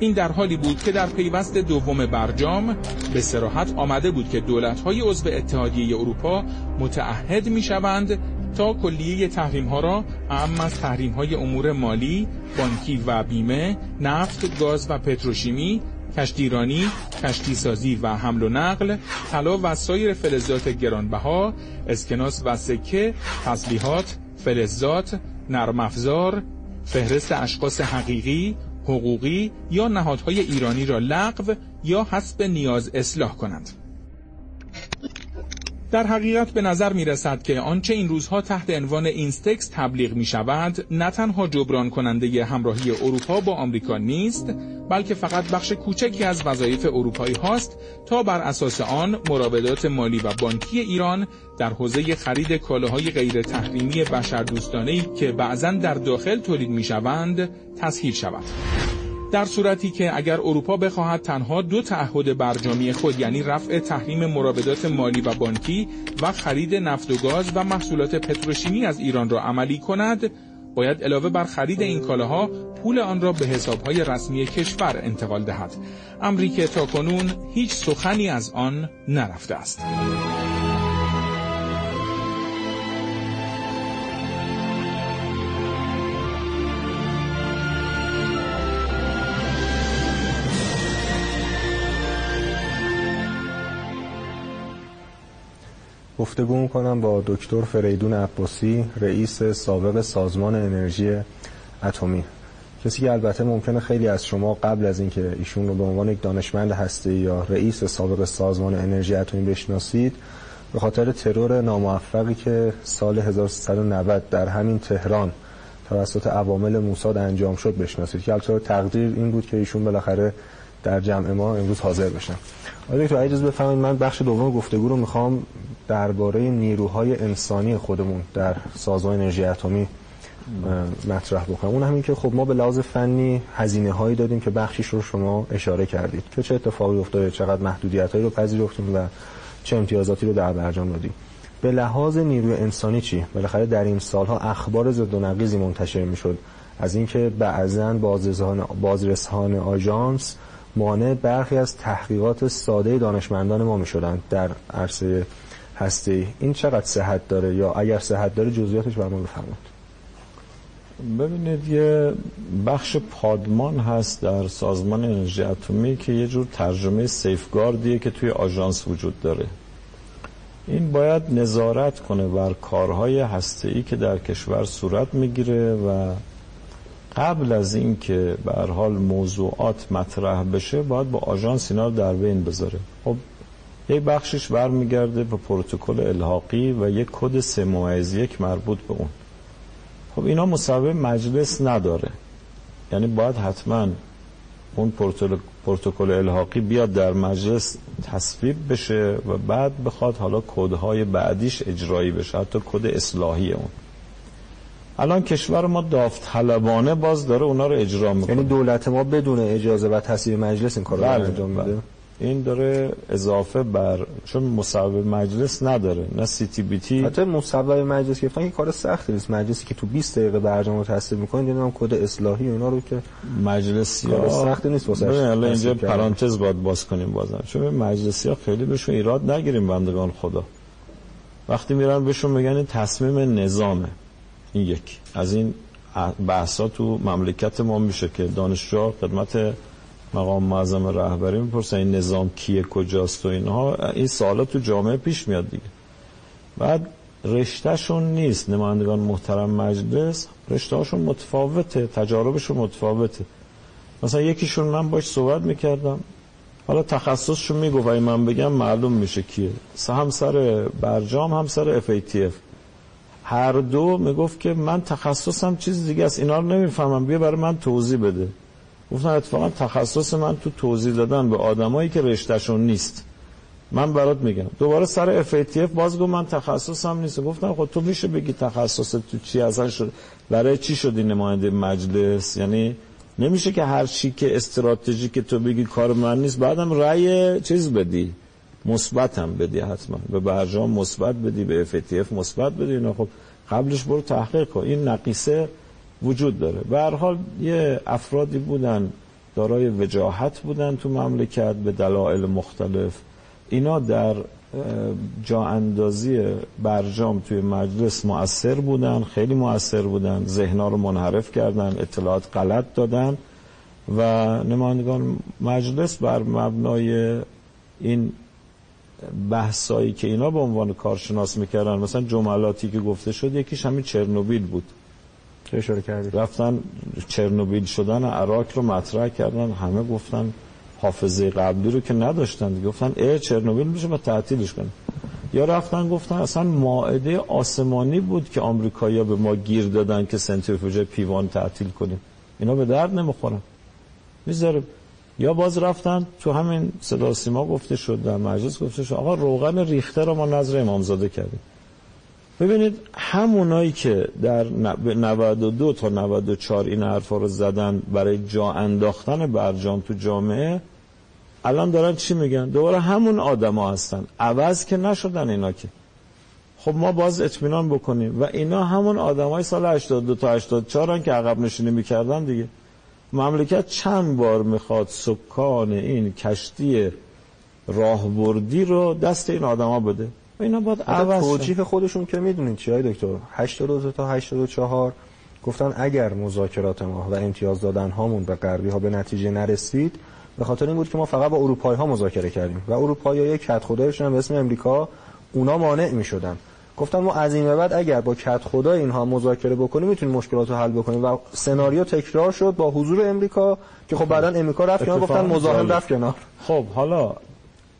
این در حالی بود که در پیوست دوم برجام به سراحت آمده بود که دولت‌های عضو اتحادیه اروپا متعهد می‌شوند تا کلیه تحریم ها را اهم از تحریم های امور مالی، بانکی و بیمه، نفت، گاز و پتروشیمی کشتیرانی، کشتیسازی و حمل و نقل، طلا و سایر فلزات گرانبها، اسکناس و سکه، تسلیحات، فلزات، نرم افزار، فهرست اشخاص حقیقی، حقوقی یا نهادهای ایرانی را لغو یا حسب نیاز اصلاح کنند. در حقیقت به نظر می رسد که آنچه این روزها تحت عنوان اینستکس تبلیغ می شود نه تنها جبران کننده همراهی اروپا با آمریکا نیست بلکه فقط بخش کوچکی از وظایف اروپایی هاست تا بر اساس آن مراودات مالی و بانکی ایران در حوزه خرید کالاهای غیر تحریمی بشردوستانه‌ای که بعضا در داخل تولید می شوند تسهیل شود. در صورتی که اگر اروپا بخواهد تنها دو تعهد برجامی خود یعنی رفع تحریم مراودات مالی و بانکی و خرید نفت و گاز و محصولات پتروشیمی از ایران را عملی کند باید علاوه بر خرید این کالاها پول آن را به حسابهای رسمی کشور انتقال دهد. امری که تاکنون هیچ سخنی از آن نرفته است. گفتگو کنم با دکتر فریدون عباسی رئیس سابق سازمان انرژی اتمی. کسی که البته ممکنه خیلی از شما قبل از اینکه ایشون رو به عنوان یک دانشمند هسته یا رئیس سابق سازمان انرژی اتمی بشناسید به خاطر ترور ناموفقی که سال 1390 در همین تهران توسط عوامل موساد انجام شد بشناسید. که البته تقدیر این بود که ایشون بالاخره در جمع ما امروز حاضر بشن. آقای دکتر اجازه بفرمایید من بخش دوم گفتگو رو می‌خوام درباره نیروهای انسانی خودمون در سازمان انرژی اتمی مطرح بکنم. اون همین که خب ما به لحاظ فنی هزینه هایی دادیم که بخشیش رو شما اشاره کردید که چه اتفاقی افتاده چقدر محدودیت هایی رو پذیرفتیم و چه امتیازاتی رو در برجام دادیم. به لحاظ نیروی انسانی چی؟ بالاخره در این سالها اخبار ضد و نقیزی منتشر می‌شد. از اینکه بعضا بازرسان آژانس مانع برخی از تحقیقات ساده دانشمندان ما می‌شدن در عرصه هستی؟ این چقدر صحت داره؟ یا اگر صحت داره جزئیاتش برام بفرمایید. ببینید یه بخش پادمان هست در سازمان انرژی اتمی که یه جور ترجمه سیفگاردیه که توی آژانس وجود داره. این باید نظارت کنه بر کارهای هسته‌ای که در کشور صورت می‌گیره و قبل از اینکه به حال موضوعات مطرح بشه باید با آژانس اینا رو در بین بذاره. خب یک بخشش برمیگرده به پروتکل الحاقی و یک کد سه یک مربوط به اون. خب اینا مصوبه مجلس نداره. یعنی باید حتما اون پروتکل الحاقی بیاد در مجلس تصویب بشه و بعد بخواد حالا کدهای بعدیش اجرایی بشه حتی کد اصلاحی اون. الان کشور ما داوطلبانه باز داره اونا رو اجرا می‌کنه. یعنی دولت ما بدون اجازه و تصویب مجلس این کار رو بله، انجام میده؟ بله. این داره اضافه بر چون مصوب مجلس نداره نه سی تی بی تی حتی مصوب مجلس گرفتن یه کار سختی نیست. مجلسی که تو 20 دقیقه برنامه تصویب می‌کنه دیدم هم کد اصلاحی و اینا رو که مجلسی کار ها سختی نیست واسه الان اینجا پرانتز باید باز کنیم بازم. چون مجلسی ها خیلی بهشون ایراد نگیریم بندگان خدا. وقتی میرن بهشون میگن این تصمیم نظامه. این یک. از این بحثا تو مملکت ما میشه که دانشجو خدمت مقام معظم رهبری می‌پرسن این نظام کیه کجاست و اینها. این سوالا تو جامعه پیش میاد دیگه. بعد رشتهشون نیست. نمایندگان محترم مجلس رشتهاشون متفاوته تجاربشون متفاوته. مثلا یکیشون من باش صحبت می‌کردم. حالا تخصصشون میگو و من بگم معلوم میشه کیه. هم سر برجام هم سر FATF هر دو می‌گفت که من تخصصم چیز دیگه است. اینا رو نمی‌فهمم. بیا برای من توضیح بده. گفتن اتفاقا تخصص من تو توضیح دادن به آدمایی که رشتهشون نیست. من برات میگم. دوباره سر FATF باز گفت من تخصصم نیست. گفتم خب تو میشه بگی تخصص تو چی اصلا شد؟ برای چی شدی نماینده مجلس؟ یعنی نمیشه که هر چی که استراتژی که تو بگی کار من نیست بعدم رأی چیز بدی. مثبت هم بدی حتما. به برجام مثبت بدی به FATF مثبت بدی. اینا خب قبلش برو تحقیق کن. این نقیصه وجود داره. به هر حال یه افرادی بودن دارای وجاهت بودن تو مملکت به دلایل مختلف. اینا در جا اندازی برجام توی مجلس مؤثر بودن خیلی مؤثر بودن. ذهنا رو منحرف کردن اطلاعات غلط دادن و نمایندگان مجلس بر مبنای این بحثایی که اینا به عنوان کارشناس می‌کردن مثلا جملاتی که گفته شد یکیش همین چرنوبیل بود. اشاره کردید رفتن چرنوبیل شدن عراق رو مطرح کردن. همه گفتن حافظه قبلی رو که نداشتن گفتن ای چرنوبیل میشه با تعطیلش کنیم یا رفتن گفتن اصلا ماعده آسمانی بود که آمریکایی‌ها به ما گیر دادن که سنتریفوژ پیوان تعطیل کنیم. اینا به درد نمی‌خورن. می‌ذاره. یا باز رفتن تو همین صدا سیما گفته شد در مجلس گفته شد آقا روغن ریخته رو ما نظر امامزاده کردیم. ببینید همونایی که در 92 تا 94 این حرفا رو زدن برای جا انداختن برجام تو جامعه الان دارن چی میگن؟ دوباره همون آدما هستن. عوض که نشدن اینا که. خب ما باز اطمینان بکنیم. و اینا همون آدمای سال 82 تا 84 هن که عقب نشینی می‌کردن دیگه. مملکت چند بار می‌خواد سکان این کشتی راهبردی رو دست این آدما بده؟ اینا باید عوض توجیه خودشون که می‌دونید چی های دکتر؟ 82 تا 84 گفتن اگر مذاکرات ما و امتیاز دادن هامون به غربی ها به نتیجه نرسید به خاطر این بود که ما فقط با اروپایی ها مذاکره کردیم و اروپایی ها یک کت خدایشون به اسم امریکا اونا مانع می شدن گفتن ما از این به بعد اگر با کت خدا اینها مذاکره بکنیم می‌تونیم مشکلات رو حل بکنیم و سناریو تکرار شد با حضور امریکا که خب بعدا امریکا رفت کنار گفتن مزاحم رفت کنار. خب حالا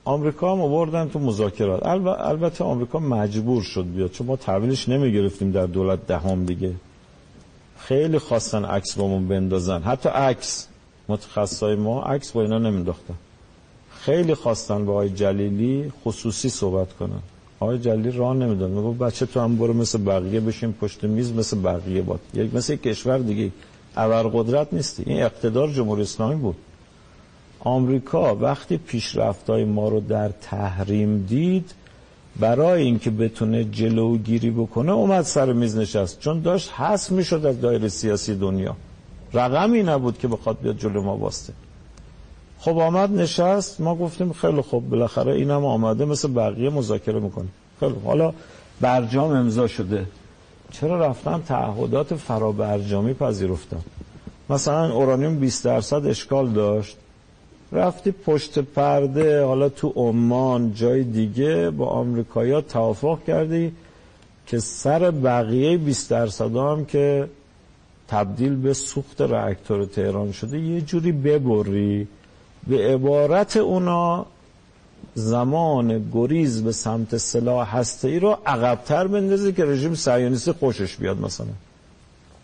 آمریکا هم آوردن تو مذاکرات. البته آمریکا مجبور شد بیاد چون ما تحویلش نمی‌گرفتیم در دولت دهم دیگه. خیلی خواستن عکس بامون بندازن. حتی عکس. متخصصای ما عکس با اینا نمینداختن خیلی خواستن با آقای جلیلی خصوصی صحبت کنن. آقای جلیلی راه نمی‌داد. میگه بچه تو هم برو مثل بقیه بشین پشت میز مثل بقیه باد. یک مثل کشور دیگه. اول قدرت نیستی. این اقتدار جمهوری اسلامی بود. آمریکا وقتی پیشرفتای ما رو در تحریم دید برای اینکه بتونه جلوگیری بکنه اومد سر میز نشست. چون داشت حس می‌شد از دایره سیاسی دنیا. رقمی نبود که بخواد بیاد جلو ما باسته خب آمد نشست. ما گفتیم خیلی خوب بالاخره اینم آمده مثل بقیه مذاکره می‌کنه خیلی حالا برجام امضا شده. چرا رفتن تعهدات فرابرجامی پذیرفتن؟ مثلا اورانیوم 20 درصد اشکال داشت. رفتی پشت پرده حالا تو عمان جای دیگه با آمریکایا توافق کردی که سر بقیه 20 درصد هم که تبدیل به سوخت راکتور تهران شده یه جوری ببری. به عبارت اونا زمان گریز به سمت سلاح هسته ای رو عقبتر بندازه که رژیم صهیونیستی خوشش بیاد مثلا.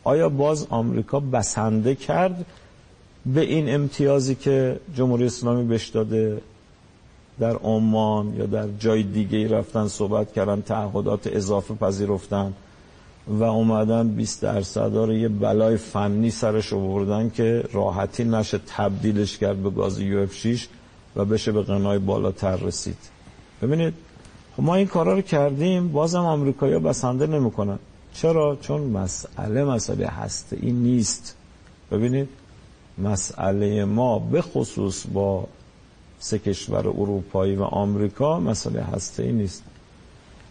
آیا باز آمریکا بسنده کرد؟ به این امتیازی که جمهوری اسلامی بهش داده در عمان یا در جای دیگه رفتن صحبت کردن تعهدات اضافه پذیرفتن و اومدن 20 درصد رو یه بلای فنی سرش آوردن که راحتی نشه تبدیلش کرد به گاز یو اف 6 و بشه به قنای بالاتر رسید. ببینید خب ما این کارا رو کردیم بازم آمریکایی‌ها بسنده نمی‌کنن. چرا؟ چون مسئله مسئله هسته این نیست. ببینید مسئله ما به خصوص با سه کشور اروپایی و آمریکا مسئله هسته ای نیست.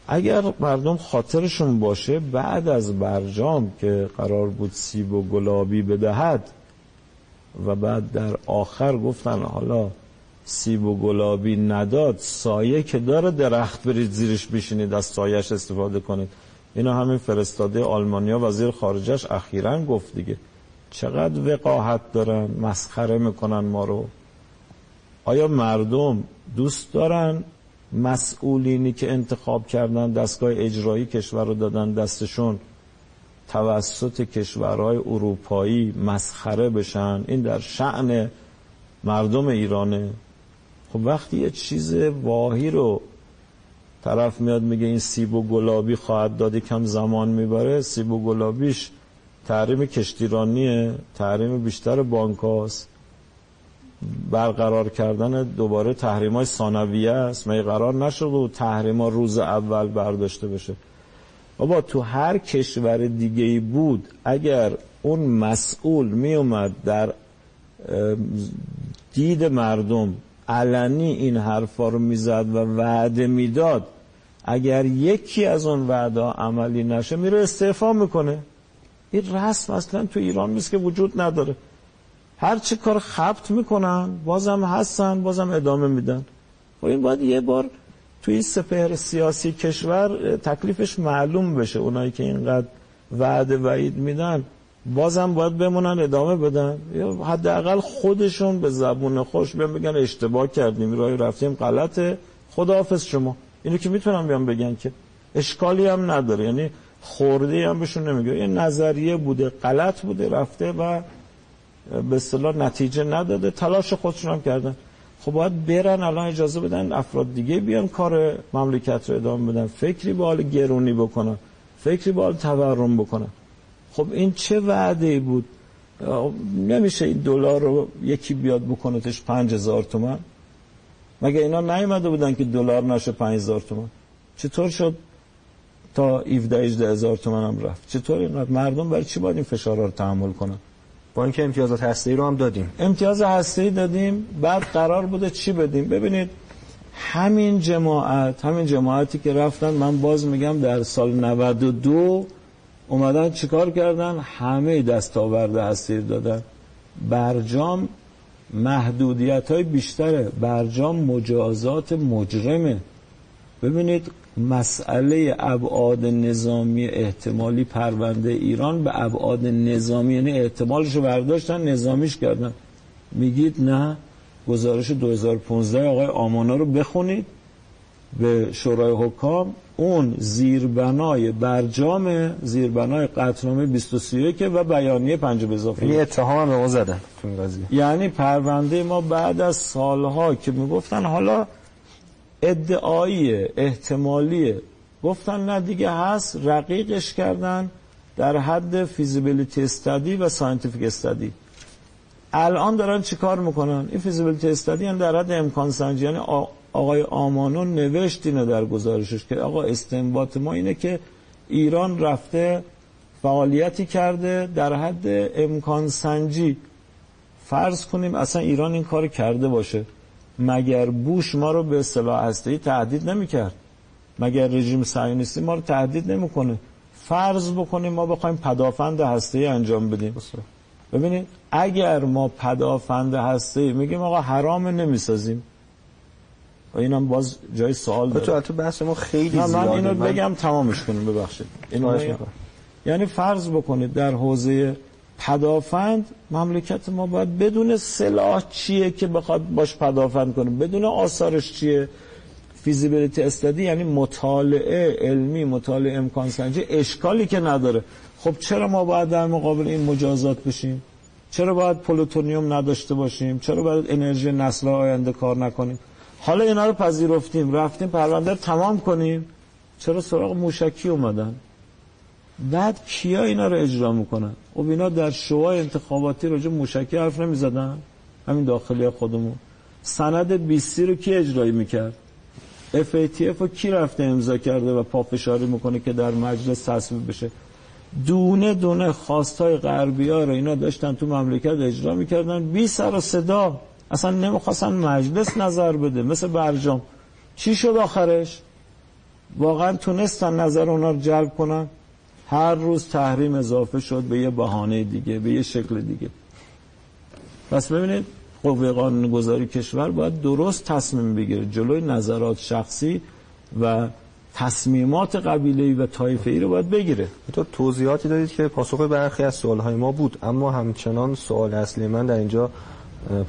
اگر مردم خاطرشون باشه بعد از برجام که قرار بود سیب و گلابی بدهد و بعد در آخر گفتن حالا سیب و گلابی نداد سایه که داره درخت برید زیرش بشینید از سایش استفاده کنید. اینا همین فرستاده آلمانیا وزیر خارجش اخیرا گفت دیگه. چقدر وقاحت دارن مسخره می‌کنن ما رو. آیا مردم دوست دارن مسئولینی که انتخاب کردن دستگاه اجرایی کشور رو دادن دستشون توسط کشورهای اروپایی مسخره بشن؟ این در شعن مردم ایرانه. خب وقتی یه چیز واهی رو طرف میاد میگه این سیب و گلابی خواهد دادی کم زمان می‌بره سیب و گلابیش تحریم کشتیرانیه تحریم بیشتر بانکاست. برقرار کردن دوباره تحریم های ثانویه است. می قرار نشد و تحریم ها روز اول برداشته بشه؟ بابا تو هر کشور دیگه ای بود اگر اون مسئول می اومد در دید مردم علنی این حرفا رو می‌زد و وعده می‌داد اگر یکی از اون وعده عملی نشه میره استعفا می‌کنه. این رسم اصلا تو ایران نیست که وجود نداره. هر چه کار خبت می‌کنن بازم هستن بازم ادامه میدن. و خب این باید یه بار توی سپهر سیاسی کشور تکلیفش معلوم بشه. اونایی که اینقدر وعده وعید میدن بازم باید بمونن ادامه بدن. یا حداقل خودشون به زبون خوش بیان بگن اشتباه کردیم راه رفتیم غلطه. خداحافظ شما. اینو که می‌تونم بیان بگن که. اشکالی هم نداره. یعنی خورده هم بهشون نمیگه. یه نظریه بوده غلط بوده رفته و به اصطلاح نتیجه نداده. تلاش خودشون هم کردن. خب باید برن الان اجازه بدن افراد دیگه بیان کار مملکت رو ادامه بدن. فکری به حال گرونی بکنن. فکری به حال تورم بکنن. خب این چه وعده ای بود؟ نمیشه این دلار رو یکی بیاد بکنتش پنج هزار تومن؟ مگه اینا نیومده بودن که دلار نشه پنج هزار تومن؟ چطور شد؟ تا 17 18 هزار تومن هم رفت. چطور اینقدر مردم برای چی باید این فشارها رو تحمل کنن؟ با اینکه امتیازات هسته‌ای رو هم دادیم. امتیاز هسته‌ای دادیم بعد قرار بوده چی بدیم؟ ببینید همین جماعت همین جماعتی که رفتن من باز میگم در سال 92 اومدن چیکار کردن؟ همه دستاورد هستی دادن. برجام محدودیت های بیشتره. برجام مجازات مجرمه. ببینید مسئله ابعاد نظامی احتمالی پرونده ایران به ابعاد نظامی یعنی احتمالش رو برداشتن نظامیش کردن. میگید نه گزارش 2015 آقای آمانا رو بخونید به شورای حکام. اون زیربنای برجام زیربنای قطعنامه 231 و بیانیه پنج به اضافه. یعنی اتهام به ما زدن یعنی پرونده ما بعد از سالها که می‌گفتن حالا ادعایی احتمالیه. گفتن نه دیگه هست. رقیقش کردن در حد feasibility study و scientific study الان دارن چی کار می‌کنن؟ این feasibility study هم در حد امکان سنجی. یعنی آقای آمانو نوشت اینه در گزارشش که آقا استنباط ما اینه که ایران رفته فعالیتی کرده در حد امکان سنجی. فرض کنیم اصلا ایران این کار کرده باشه. مگر بوش ما رو به اصطلاح هسته‌ای تهدید نمی‌کرد. مگر رژیم صهیونیستی ما رو تهدید نمی‌کنه. فرض بکنیم ما بخوایم پدافند هسته‌ای انجام بدیم. ببینید اگر ما پدافند هسته‌ای میگیم آقا حرام نمی‌سازیم. و اینم باز جای سوال داره. تو بحث ما خیلی زیاده من اینو بگم تمامش کنیم ببخشید. اینو یعنی فرض بکنید در حوزه پدافند مملکت ما باید بدون سلاح چیه که بخواد باش پدافند کنه؟ بدون آثارش چیه؟ feasibility study یعنی مطالعه علمی مطالعه امکان سنجی اشکالی که نداره. خب چرا ما باید در مقابل این مجازات بشیم؟ چرا باید پلوتونیوم نداشته باشیم؟ چرا باید انرژی نسل آینده کار نکنیم؟ حالا اینا رو پذیرفتیم رفتیم پرونده رو تمام کنیم. چرا سراغ موشکی اومدن؟ بعد کیا اینا رو اجرا می‌کنن؟ خب اینا در شوهای انتخاباتی راجع موشکی حرف نمی‌زدن. همین داخلی خودمون. سند 20 رو کی اجرایی می‌کرد؟ FATF رو کی رفته امضا کرده و پافشاری می‌کنه که در مجلس تصویب بشه؟ دونه دونه خواستای غربی ها رو اینا داشتن تو مملکت اجرا می‌کردن. بی سر و صدا. اصلا نمی‌خواستن مجلس نظر بده. مثل برجام. چی شد آخرش؟ واقعا تونستن نظر اونا رو جلب کنن؟ هر روز تحریم اضافه شد به یه بهانه دیگه به یه شکل دیگه. پس ببینید قوه قانون گذاری کشور باید درست تصمیم بگیره. جلوی نظرات شخصی و تصمیمات قبیله‌ای و طایفه‌ای رو باید بگیره. تو توضیحاتی دادید که پاسخ برخی از سوالهای ما بود اما همچنان سوال اصلی من در اینجا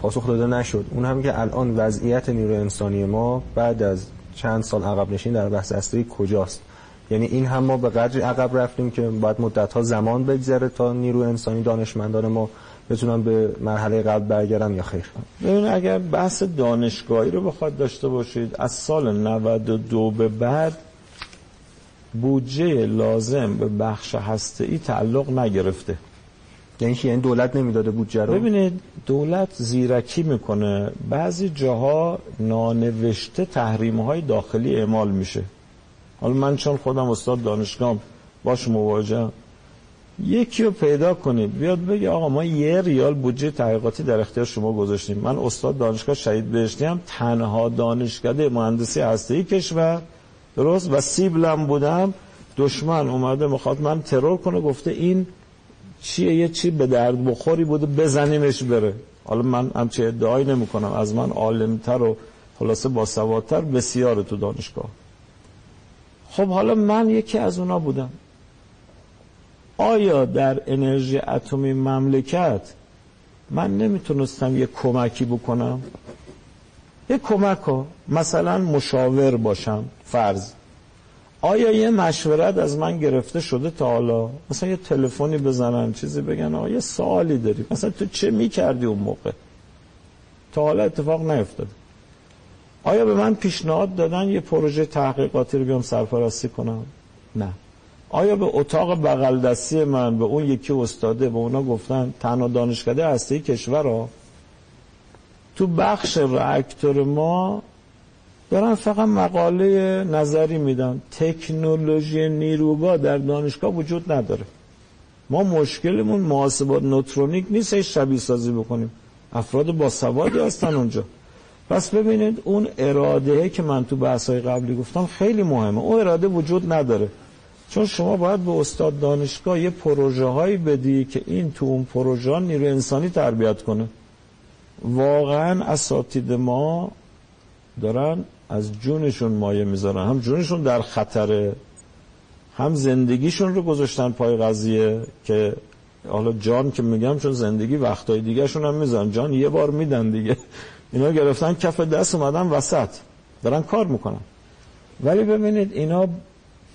پاسخ داده نشد. اون هم که الان وضعیت نیروی انسانی ما بعد از چند سال عقب نشین در بحث هسته‌ای کجاست؟ یعنی این هم ما به قدری عقب رفتیم که باید مدت ها زمان بگذره تا نیرو انسانی دانشمندان ما بتونن به مرحله قبل برگردن یا خیر. ببین اگر بحث دانشگاهی رو بخواد داشته باشید از سال 92 به بعد بودجه لازم به بخش هسته تعلق نگرفته. یعنی یعنی دولت نمی‌داده بودجه رو؟ ببینید دولت زیرکی می‌کنه. بعضی جاها نانوشته تحریم های داخلی اعمال میشه. حالا من چون خودم استاد دانشگاه باش مواجهم یکی رو پیدا کنید. بیاد بگه آقا ما یه ریال بودجه تحقیقاتی در اختیار شما گذاشتیم. من استاد دانشگاه شهید بهشتی هم تنها دانشکده مهندسی هسته‌ای کشور. درست؟ و سیبلم بودم. دشمن اومده می‌خواد من ترور کنه گفته این چیه؟ یه چی به درد بخوری بوده بزنیمش بره. حالا من همچه ادعایی نمی کنم از من عالمتر و خلاصه باسوادتر بسیار تو دانشگاه. خب حالا من یکی از اونا بودم. آیا در انرژی اتمی مملکت من نمی‌تونستم یه کمکی بکنم؟ یه کمک مثلا مشاور باشم فرض. آیا یه مشورت از من گرفته شده تا حالا؟ مثلا یه تلفنی بزنن چیزی بگن آیا یه سوالی داری. مثلا تو چه می‌کردی اون موقع؟ تا حالا اتفاق نیفتاده. آیا به من پیشنهاد دادن یه پروژه تحقیقاتی رو بیام سرپرستی کنم؟ نه. آیا به اتاق بغل دستی من به اون یکی استاده به اونا گفتن تنها دانشکده هسته کشور ها تو بخش راکتور ما دارن فقط مقاله نظری میدن. تکنولوژی نیروگاه در دانشگاه وجود نداره. ما مشکلمون محاسبات نوترونیک نیست شبیه سازی بکنیم. افراد با سوادی هستن اونجا. پس ببینید اون اراده که من تو بحث های قبلی گفتم خیلی مهمه. اون اراده وجود نداره. چون شما باید به استاد دانشگاه یه پروژه هایی بدی که این تو اون پروژه نیرو انسانی تربیت کنه. واقعا اساتید ما دارن از جونشون مایه می‌ذارن. هم جونشون در خطره هم زندگیشون رو گذاشتن پای قضیه که حالا جان که میگم چون زندگی وقتای دیگه شون هم میزن جان یه بار میدن دیگه. اینا گرفتن کف دست اومدن وسط. دارن کار می‌کنن. ولی ببینید اینا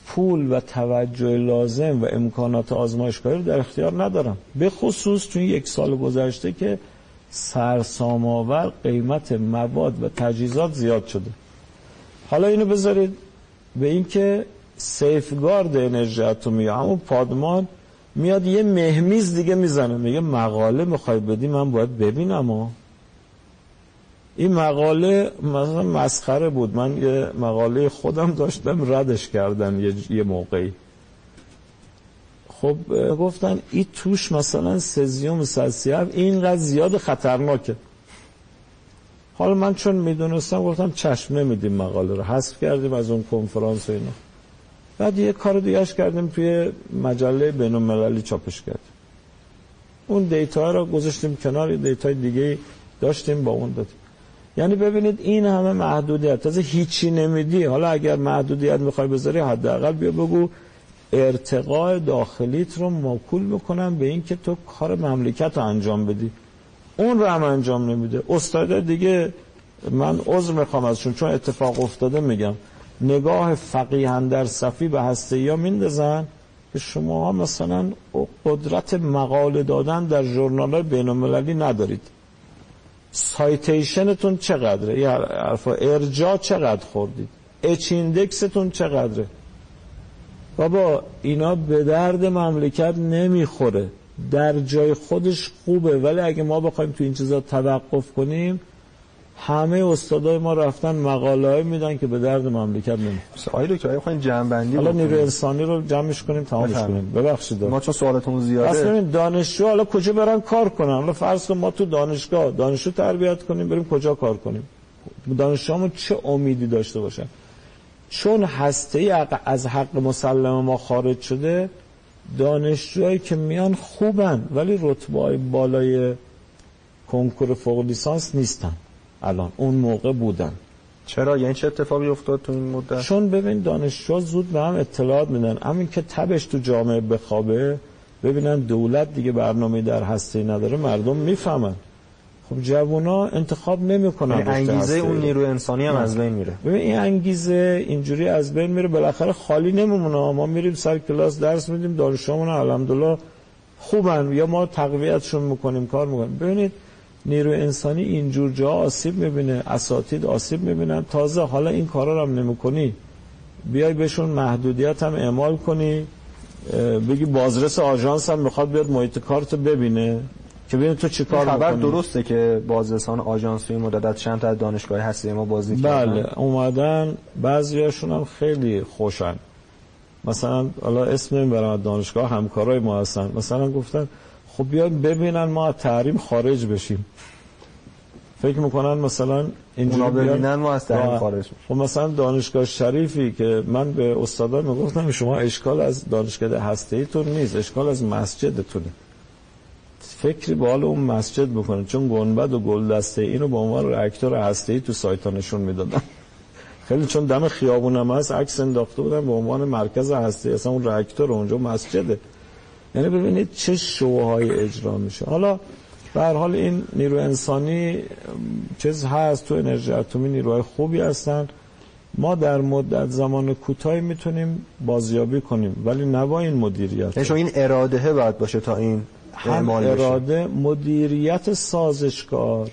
پول و توجه لازم و امکانات آزمایشگاهی رو در اختیار ندارن. به خصوص توی یک سال گذشته که سرسام آور قیمت مواد و تجهیزات زیاد شده. حالا اینو بذارید به اینکه سیفگارد انرژی اتمی همون پادمان میاد یه مهمیز دیگه می‌زنه. میگه مقاله می‌خوای بدی من باید ببینم و این مقاله مثلا مسخره بود. من یه مقاله خودم داشتم ردش کردن یه, موقعی. خب گفتن این توش مثلا سزیوم سلسیف اینقدر زیاد خطرناکه. حالا من چون می‌دونستم گفتم چشم نمیدیم مقاله رو. حذف کردیم از اون کنفرانس و اینا. بعد یه کار دیگهش کردیم توی مجله بین چاپش کردیم. اون دیتا رو گذاشتیم کنار دیتای دیگه داشتیم با اون دادیم. یعنی ببینید این همه محدودیت. تازه هیچی نمیدی. حالا اگر محدودیت می‌خوای بذاری حداقل بیا بگو ارتقاء داخلیت رو موکول می‌کنم به اینکه تو کار مملکت رو انجام بدی. اون رو هم انجام نمیده. استاد دیگه من عذر می‌خوام ازشون چون اتفاق افتاده میگم. نگاه فقیهن در صفی به هسته یا میندازن که شما مثلا قدرت مقاله دادن در ژورنال بین المللی ندارید. سایتیشنتون چقدره؟ یا حرفا. ارجا چقدر خوردید؟ اچ ایندکستون چقدره؟ بابا اینا به درد مملکت نمی‌خوره. در جای خودش خوبه. ولی اگه ما بخوایم تو این چیزا توقف کنیم همه استادای ما رفتن مقاله های میدن که به درد مملکت نمی‌خوره. آقای دکتر اگه خواهیم جمع بندی حالا نیرو انسانی رو جمعش کنیم تمامش کنیم. ببخشید. ما چون سوالتون زیاده. پس ببین دانشجو حالا کجا برن کار کنن؟ حالا فرض کن ما تو دانشگاه دانشجو تربیت کنیم بریم کجا کار کنیم؟ دانشجومون چه امیدی داشته باشن؟ چون هسته از حق مسلم ما خارج شده دانشجوهایی که میان خوبن ولی رتبه های بالای کنکور فوق لیسانس نیستن. الان. اون موقع بودن. چرا؟ یعنی چه اتفاقی افتاد تو این مدت؟ چون ببین دانشجو زود به هم اطلاعات میدن. همین که تبش تو جامعه بخوابه ببینن دولت دیگه برنامه در هسته نداره مردم می‌فهمن. خب جوونا انتخاب نمی‌کنن یعنی انگیزه اون نیروی انسانی هم از بین میره. ببین این انگیزه اینجوری از بین میره بالاخره خالی نمیمونه. ما میریم سر کلاس درس میدیم دانشجومون الحمدلله خوبن. یا ما تقویتشون می‌کنیم کار می‌کنیم. ببینید نیروی انسانی اینجور جا آسیب می‌بینه اساتید آسیب می‌بینن. تازه حالا این کارا رو هم نمی‌کنی. بیای بهشون محدودیت هم اعمال کنی. بگی بازرس آژانس هم می‌خواد بیاد محیط کارتو ببینه. که ببین تو چیکار خبر درسته که بازرسان آژانسی مدت چند تا دانشگاه هستی ما بازی کردن؟ بله اومدن. بعضیاشون هم خیلی خوشن. مثلا حالا اسم نمی‌برم دانشگاه همکارای ما هستن. مثلا گفتن خب بیان ببینن ما از تحریم خارج بشیم. فکر می‌کنن مثلا اینجوری ببینن ما از تحریم خارج خب مثلا دانشگاه شریفی که من به استادا می‌گفتم شما اشکال از دانشگاه هسته ایتون نیست اشکال از مسجدتونه. فکری به حال اون مسجد بکنه چون گنبد و گلدسته اینو به عنوان راکتور هسته ای تو سایت نشون می‌دادن. خیلی چون دم خیابون هم هست عکس انداخته بودن به عنوان مرکز هسته اصلا اون راکتور اونجا مسجده. یعنی ببینید چه شوهای اجرا میشه. حالا به هر حال این نیرو انسانی چیز هست تو انرژی اتمی نیروهای خوبی هستن. ما در مدت زمان کوتاهی می‌تونیم بازیابی کنیم ولی نبا این مدیریت. یعنی این اراده باید باشه تا این هم اراده مدیریت سازشکار.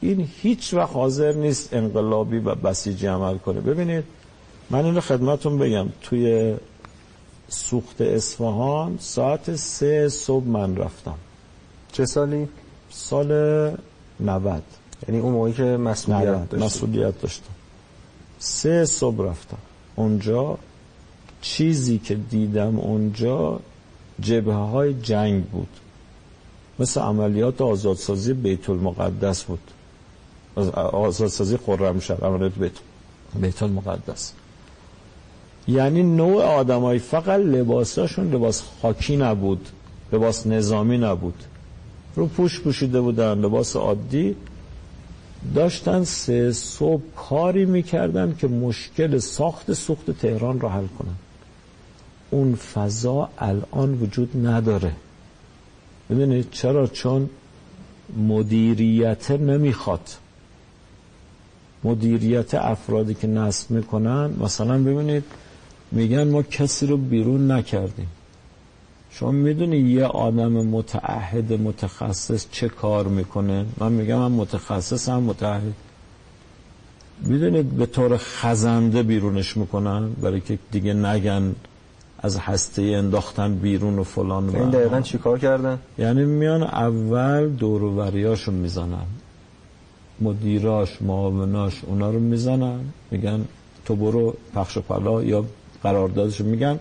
این هیچ وقت حاضر نیست انقلابی و بسیجی عمل کنه. ببینید من این رو خدمتون بگم. توی سوخت اصفهان ساعت سه صبح من رفتم. چه سالی؟ سال 90 یعنی اون موقعی که مسئولیت داشتم مسئولیت داشتم. سه صبح رفتم. اونجا چیزی که دیدم اونجا جبه های جنگ بود. مثل عملیات آزادسازی بیت المقدس بود. آزادسازی خرمشهر عملیات بیت بیت المقدس یعنی نوع آدمایی فقط لباساشون لباس خاکی نبود لباس نظامی نبود. رو پوش پوشیده بودن لباس عادی. داشتن سه صبح کاری می‌کردن که مشکل ساخت سوخت تهران را حل کنن. اون فضا الان وجود نداره. ببینید چرا؟ چون مدیریت نمی‌خواد. مدیریت افرادی که نصب می‌کنن مثلا ببینید میگن ما کسی رو بیرون نکردیم. شما می‌دونی یه آدم متعهد متخصص چه کار می‌کنه؟ من میگم من متخصص هم متعهد. می‌دونید به طور خزنده بیرونش می‌کنن؟ برای که دیگه نگن از هسته انداختن بیرون و فلان این دقیقا چی کار کردن؟ یعنی میان اول دوروبریاشون می‌زنن. مدیراش معاوناش اونا رو می‌زنن. میگن تو برو پخش پلا یا قراردادش میگن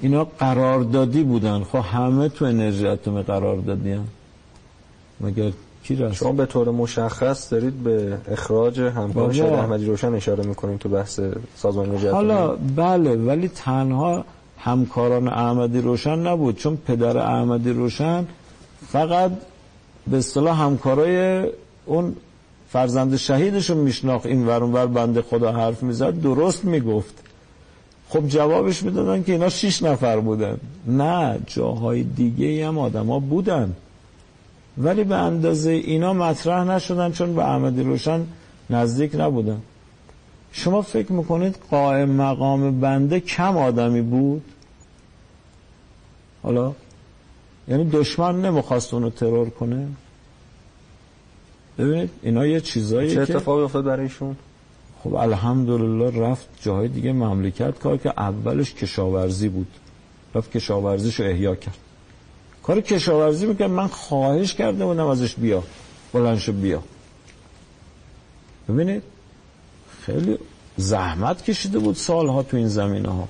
اینا قراردادی بودن. خب همه تو انرژی اتمی قراردادی هم مگر کی رست شما به طور مشخص دارید به اخراج همکار شهید احمدی روشن اشاره می‌کنید تو بحث سازمان انرژی حالا بله ولی تنها همکاران احمدی روشن نبود. چون پدر احمدی روشن فقط به اصطلاح همکارای اون فرزند شهیدشون میشناخت. این ورون ور بنده خدا حرف می‌زد درست می‌گفت. خب جوابش می‌دادن که اینا شیش نفر بودن. نه جاهای دیگه هم آدما بودن. ولی به اندازه اینا مطرح نشدن چون به احمدی روشن نزدیک نبودن. شما فکر می‌کنید قائم مقام بنده کم آدمی بود؟ حالا؟ یعنی دشمن نمی‌خواست اونو ترور کنه؟ ببینید اینا یه چیزایی چه اتفاقی افتاد برایشون؟ خب الحمدلله رفت جاهای دیگه مملکت کار که اولش کشاورزی بود. رفت کشاورزیشو احیا کرد. کار کشاورزی می‌کرد. من خواهش کرده بودم ازش بیا. بلنشو بیا. ببینید خیلی زحمت کشیده بود سالها تو این زمینه ها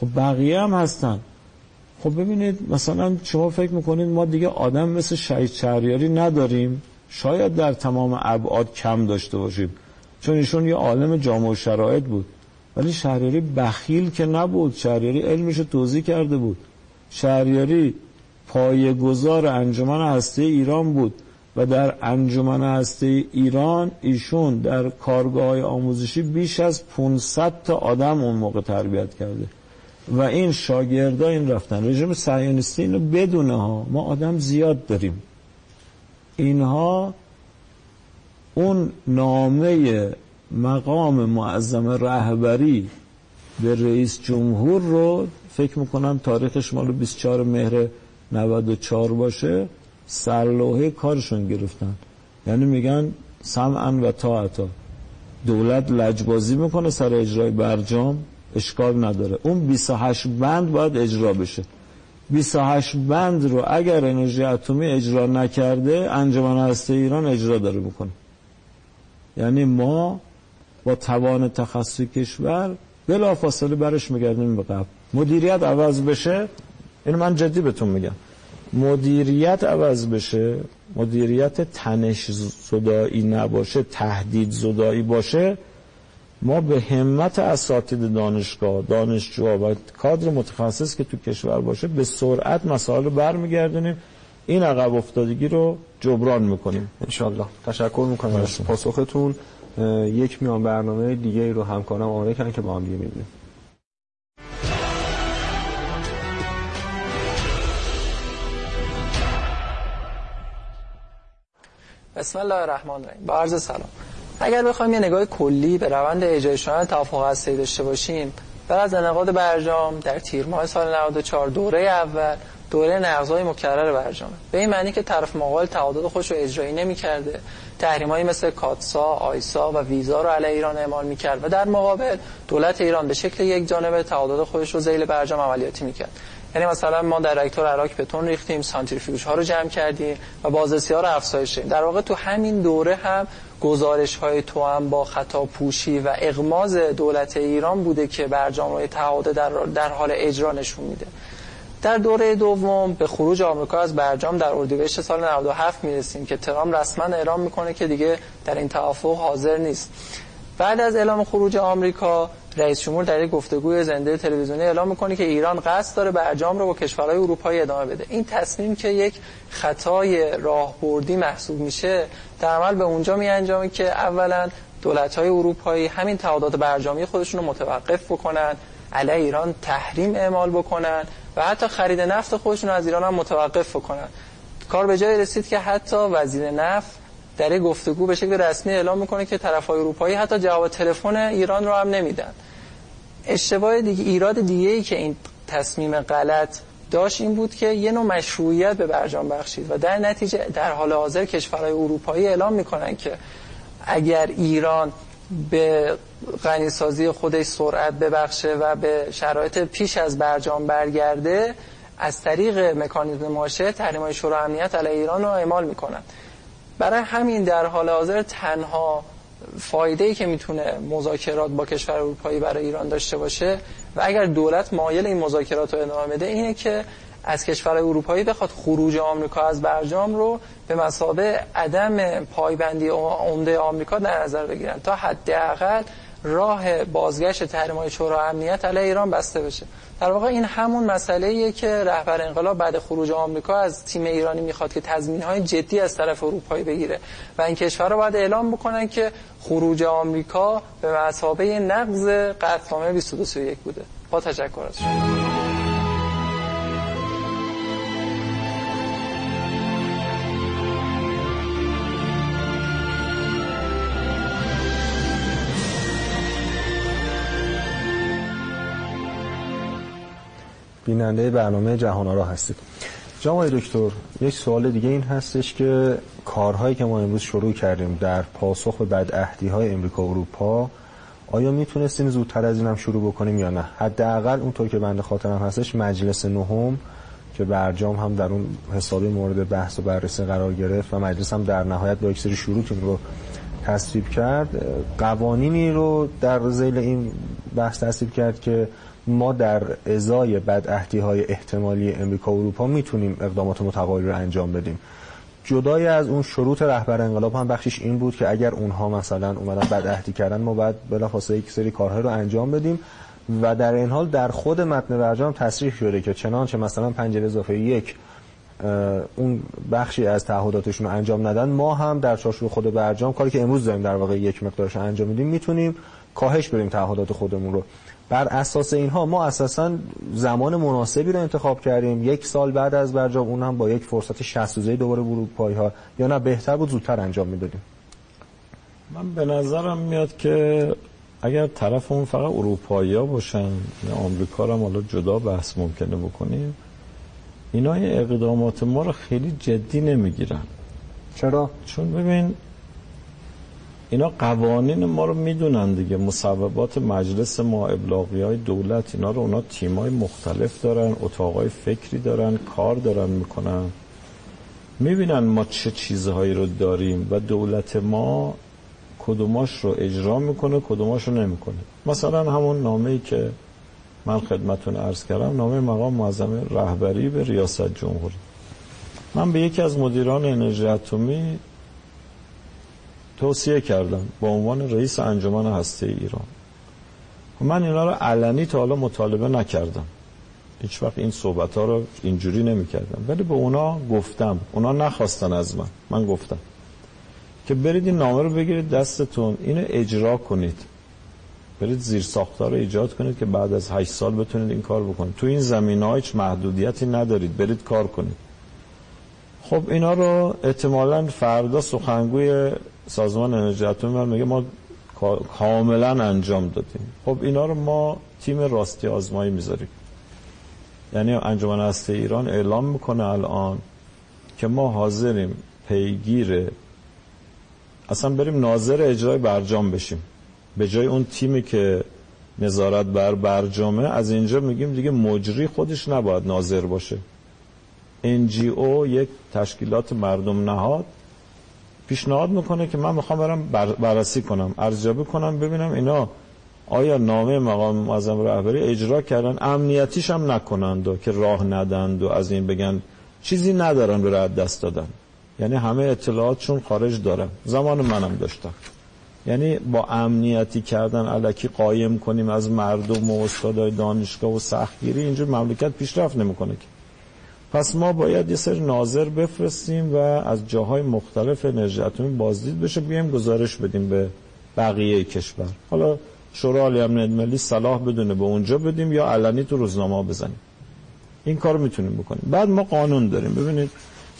خب بقیه هم هستن. خب ببینید مثلا شما فکر می‌کنید ما دیگه آدم مثل شهید شهریاری نداریم. شاید در تمام ابعاد کم داشته باشیم. چون ایشون یه عالم جامع و شرایط بود. ولی شهریاری بخیل که نبود. شهریاری علمش رو توضیح کرده بود. شهریاری پایگزار انجمن هسته ایران بود و در انجمن هسته ایران ایشون در کارگاه های آموزشی بیش از 500 تا آدم اون موقع تربیت کرده. و این شاگردا این رفتن. رژیم صهیونیستی اینو بدونه ها. ما آدم زیاد داریم. اینها اون نامه مقام معظم رهبری به رئیس جمهور رو فکر می‌کنم تاریخش مال 24 مهر 94 باشه سرلوحه کارشون گرفتن. یعنی میگن سمعا و طاعتا. دولت لجبازی می‌کنه سر اجرای برجام اشکال نداره. اون 28 بند باید اجرا بشه. 28 بند رو اگر انرژی اتمی اجرا نکرده انجمن هسته ایران اجرا داره می‌کنه. یعنی ما با توان تخصصی کشور بلا فاصله برش میگردیم به قبل. مدیریت عوض بشه اینو من جدی بهتون میگم. مدیریت عوض بشه مدیریت تنش زدایی نباشه تهدید زدایی باشه ما به همت اساتید دانشگاه دانشجوها و کادر متخصص که تو کشور باشه به سرعت مسائل رو برمیگردونیم. این عقب افتادگی رو جبران می‌کنیم. انشالله تشکر می‌کنم از پاسختون. یک میان برنامه دیگه ای رو همکارم آماده کردن که با هم دیگه می‌بینیم. بسم الله الرحمن الرحیم. با عرض سلام. اگر بخوایم یه نگاه کلی به روند اجرای شدن توافق هسته‌ای داشته باشیم بعد از انعقاد برجام در تیر ماه سال 94 دوره اول دوره نقضای مکرر برجامه. به این معنی که طرف مقابل تعهدات خودش رو اجرایی نمی‌کرده. تحریمایی مثل کاتسا، آیسا و ویزا رو علیه ایران اعمال می‌کرد و در مقابل دولت ایران به شکل یک جانبه تعهدات خودش رو ذیل برجام عملیاتی می‌کرد. یعنی مثلا ما در راکتور عراق بتون ریختیم سانتریفیوژ ها رو جمع کردیم و بازرسی ها رو افزایش دادیم. در واقع تو همین دوره هم گزارش های تو هم با خطا پوشی و اغماز دولت ایران بوده که برجام تعهد در, در حال اجرا نشون میده. در دوره دوم به خروج آمریکا از برجام در اردیبهشت سال 97 می‌رسیم که ترام رسما اعلام می‌کنه که دیگه در این توافق حاضر نیست. بعد از اعلام خروج آمریکا رئیس جمهور در یک گفتگوی زنده تلویزیونی اعلام می‌کنه که ایران قصد داره برجام رو با کشورهای اروپایی ادامه بده. این تصمیم که یک خطای راهبردی محسوب میشه در عمل به اونجا می انجامه که اولا دولت های اروپایی همین تعهدات برجامی خودشون رو متوقف بکنن. علیه ایران تحریم اعمال بکنن و حتی خرید نفت خودشون از ایران هم متوقف بکنن. کار به جای رسید که حتی وزیر نفت در گفتگو به شکل رسمی اعلام می‌کنه که طرفای اروپایی حتی جواب تلفن ایران رو هم نمیدن. اشتباه دیگه ایراد دیگه ای که این تصمیم غلط داشت این بود که یه نوع مشروعیت به برجام بخشید و در نتیجه در حال حاضر کشورهای اروپایی اعلام می‌کنن که اگر ایران به غنیسازی خودش سرعت ببخشه و به شرایط پیش از برجام برگرده از طریق مکانیزم ماشه تحریم شورای امنیت علیه ایران رو اعمال می‌کنن. برای همین در حال حاضر تنها فایده ای که می‌تونه مذاکرات با کشور اروپایی برای ایران داشته باشه و اگر دولت مایل این مذاکرات رو ادامه بده اینه که از کشور اروپایی بخواد خروج آمریکا از برجام رو به مسابه عدم پایبندی عمده آمریکا در نظر بگیرن تا حداقل راه بازگشت تحریم های شورای امنیت علیه ایران بسته بشه. در واقع این همون مسئله ایه که رهبر انقلاب بعد خروج آمریکا از تیم ایرانی می‌خواد که تضمین های جدی از طرف اروپایی بگیره و این کشورها باید اعلام بکنن که خروج آمریکا به مسابه نقض قطعنامه 2231 بوده. با تشکر از شما. بیننده برنامه جهان را هستید. جناب دکتر یک سوال دیگه این هستش که کارهایی که ما امروز شروع کردیم در پاسخ به بدعهدی های امریکا و اروپا آیا می‌تونستیم زودتر از اینم شروع بکنیم یا نه؟ حداقل اونطور که بنده خاطرم هستش مجلس نهم که برجام هم در اون حسابی مورد بحث و بررسی قرار گرفت و مجلس هم در نهایت با یک سری رو تصویب کرد قوانینی رو در زیل این بحث تصویب کرد که ما در ازای بدعهدی های احتمالی امریکا و اروپا می‌تونیم اقدامات متقابل رو انجام بدیم. جدای از اون شروط رهبر انقلاب هم بخشش این بود که اگر اونها مثلا اومدن بدعهدی کردن ما باید بلافاصله یک سری کارهای رو انجام بدیم و در این حال در خود متن برجام تصریح شده که چنانچه مثلا پنجره اضافه یک اون بخشی از تعهداتشون رو انجام ندن ما هم در چارچوب خود برجام کاری که امروز داریم در واقع یک مقدارش انجام میدیم می‌تونیم کاهش بریم تعهدات خودمون رو. بر اساس اینها ما اساسا زمان مناسبی رو انتخاب کردیم. یک سال بعد از برجام اون هم با یک فرصت 60 روزه دوباره اروپایی ها یا نه بهتر بود زودتر انجام می‌دادیم. من به نظرم میاد که اگر طرف اون فقط اروپایی ها باشن آمریکا رو حالا جدا بحث ممکنه بکنیم اینا اقدامات ما رو خیلی جدی نمی‌گیرن. چرا؟ چون ببین اینا قوانین ما رو می‌دونن دیگه. مصوبات مجلس ما ابلاغی های دولت اینا رو اونا تیمای مختلف دارن اتاقای فکری دارن کار دارن می‌کنن. می‌بینن ما چه چیزهایی رو داریم و دولت ما کدوماش رو اجرا می‌کنه کدوماش رو نمی‌کنه. مثلا همون نامه ای که من خدمتون عرض کردم نامه مقام معظم رهبری به ریاست جمهوری. من به یکی از مدیران انرژی اتمی توصیه کردم با عنوان رئیس انجمن هسته ایران. من اینا رو علنی تا حالا مطالبه نکردم. هیچ وقت این صحبت ها رو اینجوری نمی کردم ولی به اونا گفتم. اونا نخواستن از من. من گفتم که برید این نامه رو بگیرید دستتون. اینو اجرا کنید. برید زیر ساختار رو ایجاد کنید که بعد از 8 سال بتونید این کار بکنید. تو این زمین ها هیچ محدودیتی ندارید. برید کار کنید. خب اینا رو احتمالا فردا سخنگوی سازمان انرژی اتمی میگه ما کاملا انجام دادیم. خب اینا رو ما تیم راستی آزمایی می‌ذاریم. یعنی انجمن هسته ایران اعلام می‌کنه الان که ما حاضریم پیگیر اصلا بریم ناظر اجرای برجام بشیم. به جای اون تیمی که نظارت بر برجامه از اینجا میگیم دیگه مجری خودش نباید ناظر باشه. NGO یک تشکیلات مردم نهاد. پیشنهاد می‌کنه که من می‌خوام برم بررسی کنم ارزیابی کنم ببینم اینا آیا نامه مقام معظم رهبری اجرا کردن امنیتیش هم نکنند و که راه ندند و از این بگن چیزی ندارن به دست دادن. یعنی همه اطلاعاتشون خارج دارن. زمان منم داشتم. یعنی با امنیتی کردن علکی قایم کنیم از مردم و استادای دانشگاه و سختگیری اینجور مملکت پیشرفت نمی‌کنه که. پس ما باید یه سری ناظر بفرستیم و از جاهای مختلف انرژی اتمی بازدید بشه بیایم گزارش بدیم به بقیه کشور. حالا شورای عالی امنیت ملی صلاح بدونه به اونجا بدیم یا علنی تو روزنامه بزنیم. این کار می‌تونیم بکنیم. بعد ما قانون داریم. ببینید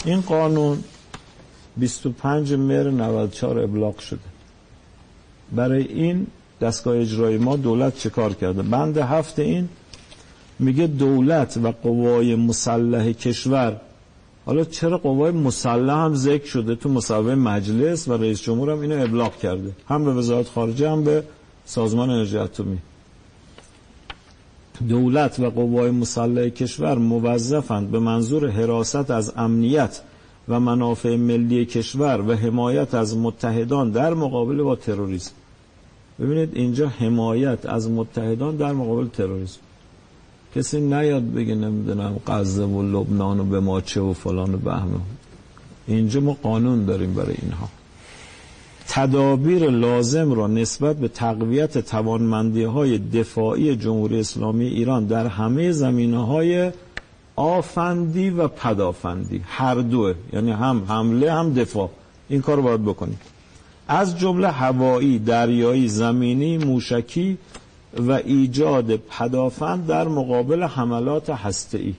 این قانون 25 مهر 94 ابلاغ شده. برای این دستگاه اجرایی ما دولت چه کار کرده؟ بند هفت این میگه دولت و قوای مسلح کشور. حالا چرا قوای مسلح هم ذکر شده تو مصوبه مجلس و رئیس جمهور هم اینو ابلاغ کرده؟ هم به وزارت خارجه هم به سازمان انرژی اتمی. دولت و قوای مسلح کشور موظفند به منظور حراست از امنیت و منافع ملی کشور و حمایت از متحدان در مقابل با تروریسم. ببینید اینجا حمایت از متحدان در مقابل تروریسم. کسی نیاد بگه نمی‌دونم غزه و لبنان و به ماچه و فلان و بهمه اینجا ما قانون داریم برای اینها. تدابیر لازم را نسبت به تقویت توانمندی های دفاعی جمهوری اسلامی ایران در همه زمینه های آفندی و پدافندی هر دوه یعنی هم حمله هم دفاع. این کار باید بکنیم. از جمله هوایی دریایی زمینی موشکی و ایجاد پدافند در مقابل حملات هسته‌ای.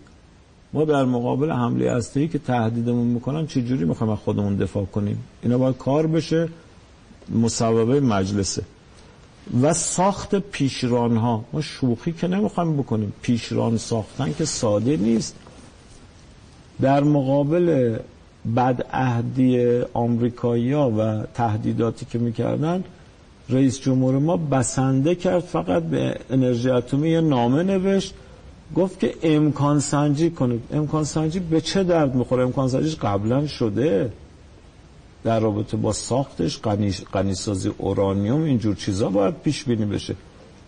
ما در مقابل حمله هسته‌ای که تهدیدمون می‌کنن چه جوری می‌خوایم خودمون دفاع کنیم؟ اینا باید کار بشه مصوبه مجلسه. و ساخت پیشران ها ما شوخی که نمی‌خوایم بکنیم. پیشران ساختن که ساده نیست. در مقابل بدعهدی آمریکایی ها و تهدیداتی که می‌کردن رئیس جمهور ما بسنده کرد فقط به انرژی اتمی یه نامه نوشت گفت که امکان سنجی کنید. امکان سنجی به چه درد می‌خوره؟ امکان سنجیش قبلا شده. در رابطه با ساختش قنیسازی اورانیوم اینجور چیزا باید پیش بینی بشه.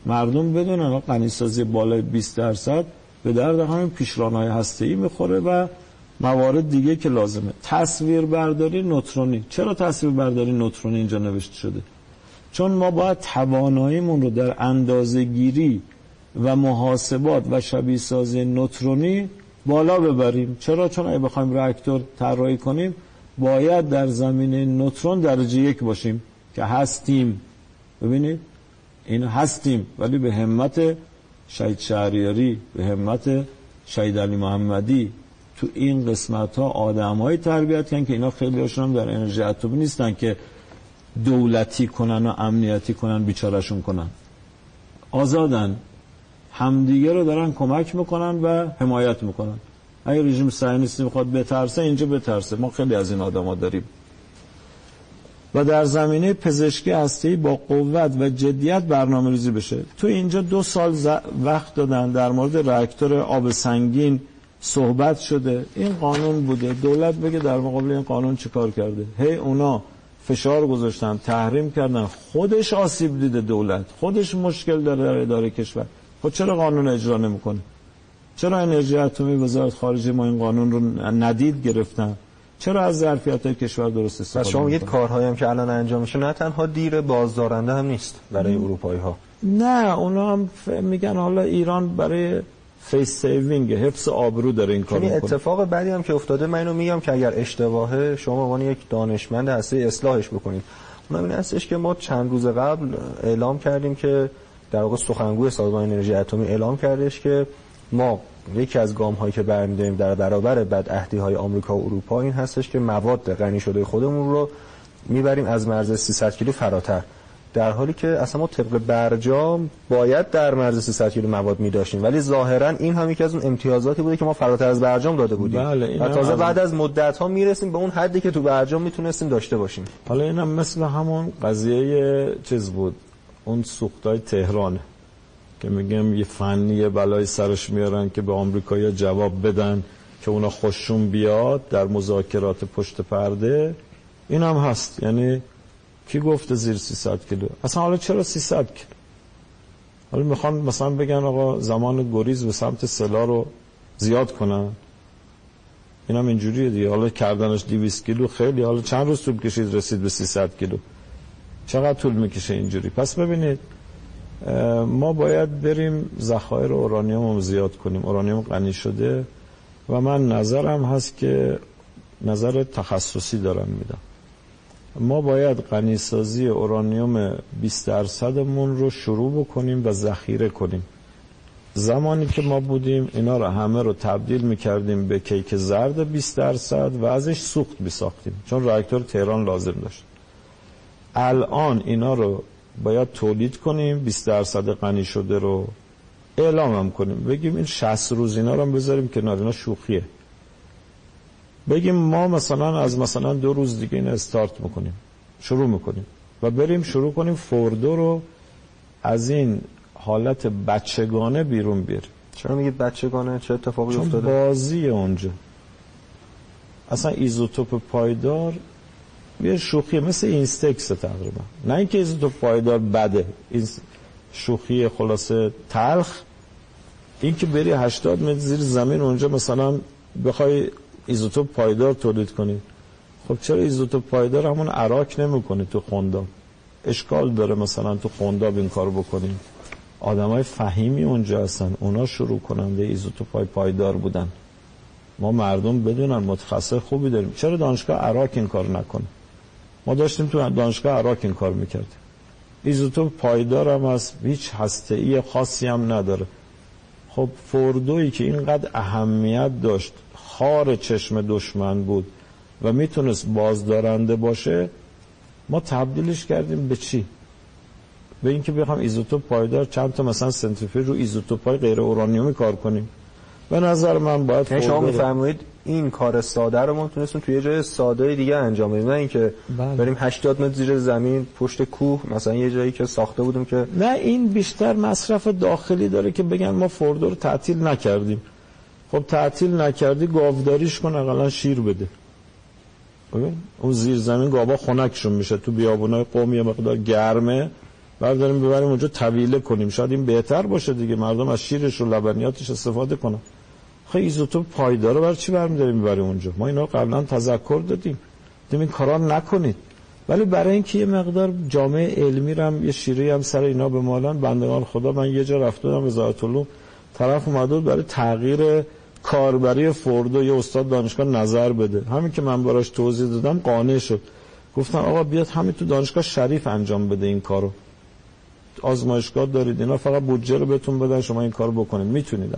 مردم بدونن قنیسازی بالای 20 درصد به درد همین پیشرانهای هسته‌ای می‌خوره و موارد دیگه که لازمه. تصویر برداری نوترونی. چرا تصویر برداری نوترونی اینجا نوشته شده؟ چون ما باید تواناییمون رو در اندازه گیری و محاسبات و شبیه سازی نوترونی بالا ببریم. چرا؟ چون اگه بخوایم راکتور طراحی کنیم باید در زمینه نوترون درجه یک باشیم که هستیم. ببینید؟ این هستیم ولی به همت شهید شهریاری به همت شهید علی محمدی تو این قسمت ها آدم تربیت کن که اینا خیلی هاشون هم در انرژی اتمی نیستن که دولتی کنن و امنیتی کنن بیچارشون کنن. آزادن. همدیگه رو دارن کمک می‌کنن و حمایت می‌کنن. اگه رژیم صهیونیستی می‌خواد بترسه اینجا بترسه. ما خیلی از این آدما داریم. و در زمینه پزشکی هستی با قوت و جدیت برنامه ریزی بشه. تو اینجا دو سال وقت دادن. در مورد راکتور آب سنگین صحبت شده. این قانون بوده. دولت بگه در مقابل این قانون چیکار کرده. هی اونا فشار گذاشتن تحریم کردن. خودش آسیب دیده دولت. خودش مشکل داره در اداره کشور. خب چرا قانون اجرا نمی‌کنه؟ چرا انرژی اتمی وزارت خارجه ما این قانون رو ندید گرفتن؟ چرا از ظرفیت های کشور درست استفاده شما میگید کارهایی هم که الان انجام میشه نه تنها دیگه بازدارنده هم نیست برای اروپایی ها نه اونا هم میگن حالا ایران برای face saving حفظ آبرو داره این کار می‌کنه. اتفاق بعدی هم که افتاده من اینو میگم که اگر اشتباهه شما به عنوان یک دانشمند هسته‌ای اصلاحش بکنید. اونم این هستش که ما چند روز قبل اعلام کردیم که در واقع سخنگوی سازمان انرژی اتمی اعلام کردش که ما یکی از گام هایی که برمیداریم در برابر بدعهدی های آمریکا و اروپا این هستش که مواد غنی شده خودمون رو می‌بریم از مرز 300 کیلو فراتر. در حالی که اصلا ما طبق برجام باید در مرز 300 کیلو مواد می داشتیم ولی ظاهرا این هم یکی از اون امتیازاتی بوده که ما فراتر از برجام داده بودیم. بله و تازه بعد از مدت ها می‌رسیم به اون حدی که تو برجام می‌تونستیم داشته باشیم. حالا اینم مثل همون قضیه چیز بود. اون سوختای تهران که میگم یه فنی بلای سرش میارن که به آمریکایی جواب بدن که اونا خوششون بیاد در مذاکرات پشت پرده این هم هست. یعنی کی گفته زیر 300 کیلو؟ اصلا حالا چرا 300 کیلو؟ حالا می‌خوان مثلا بگن آقا زمان گریز به سمت سلا رو زیاد کنن. این هم اینجوریه دیگه. حالا کردنش 200 کیلو خیلی. حالا چند روز طول کشید رسید به 300 کیلو؟ چقدر طول می‌کشه اینجوری؟ پس ببینید ما باید بریم ذخایر اورانیوم رو زیاد کنیم. اورانیوم غنی شده و من نظرم هست که نظر تخصصی دارم میدم. ما باید غنیسازی اورانیوم 20 درصدمون رو شروع بکنیم و ذخیره کنیم. زمانی که ما بودیم اینا رو همه رو تبدیل می‌کردیم به کیک زرد 20 درصد و ازش سوخت میساختیم چون راکتور تهران لازم داشت. الان اینا رو باید تولید کنیم 20 درصد غنی شده رو اعلام هم کنیم. بگیم این 60 روز اینا رو هم بذاریم کنار اینا شوخیه. بگیم ما مثلا از مثلا دو روز دیگه این استارت می‌کنیم شروع می‌کنیم و بریم شروع کنیم فوردو رو از این حالت بچگانه بیرون بیاریم. چرا میگید بچگانه؟ چه اتفاقی چون افتاده؟ بازی اونجا. اصلا ایزوتوپ پایدار یه شوخی مثل اینستکس تقریبا. نه اینکه ایزوتوپ پایدار بده این شوخی خلاصه تلخ. این که بری 80 متر زیر زمین اونجا مثلا بخوای ایزوتوپ پایدار تولید کنی خب چرا ایزوتوپ پایدار همون اراک نمی‌کنی تو خونداب اشکال داره مثلا تو خونداب این کارو بکنیم. آدمای فهیمی اونجا هستن. اونا شروع کننده ایزوتوپ پای پایدار بودن. ما مردم بدونن متخصص خوبی داریم. چرا دانشگاه اراک این کار نکنه؟ ما داشتیم تو دانشگاه اراک این کار می‌کردیم. ایزوتوپ پایدار هم هست هیچ هسته ای خاصی هم نداره. خب فوردویی که اینقدر اهمیت داشت خار چشم دشمن بود و می‌تونست بازدارنده باشه ما تبدیلش کردیم به چی؟ به اینکه بخوام ایزوتوپ پایدار چند تا مثلا سنتریفیوژ رو ایزوتوپ های غیر اورانیومی کار کنیم. به نظر من باید یعنی شما میفرمایید این کار ساده رو ما تونستیم توی یه جای ساده دیگه انجام بدیم نه اینکه بله. بریم 80 متر زیر زمین پشت کوه مثلا یه جایی که ساخته بودیم که نه این بیشتر مصرف داخلی داره که بگن ما فوردو رو تعطیل نکردیم. خب تعطیل نکردی گاوداریش کن اقلا شیر بده. اون زیر زمین گاوا خنکشون میشه. تو بیابونای قوم یه مقدار گرمه. برداریم ببریم اونجا طویله کنیم. شاید این بهتر باشه دیگه. مردم از شیرش و لبنیاتش استفاده کنن. خب ایزوتوپ پایدار رو برای چی برمیداریم می‌بریم اونجا؟ ما اینا قبلا تذکر دادیم. دیدیم این کارا نکنید. ولی برای اینکه یه مقدار جامعه علمی رو هم یه شیره هم سر اینا به مالان بندگان خدا من یه جا رفته بودم وزارت علوم طرف اومده برای تغییر کاربری فوردو یه استاد دانشگاه نظر بده. همین که من براش توضیح دادم قانع شد. گفتن آقا بیاد همین تو دانشگاه شریف انجام بده این کارو. آزمایشگاه دارید اینا فقط بودجه رو بهتون بدن شما این کارو بکنید. می‌تونید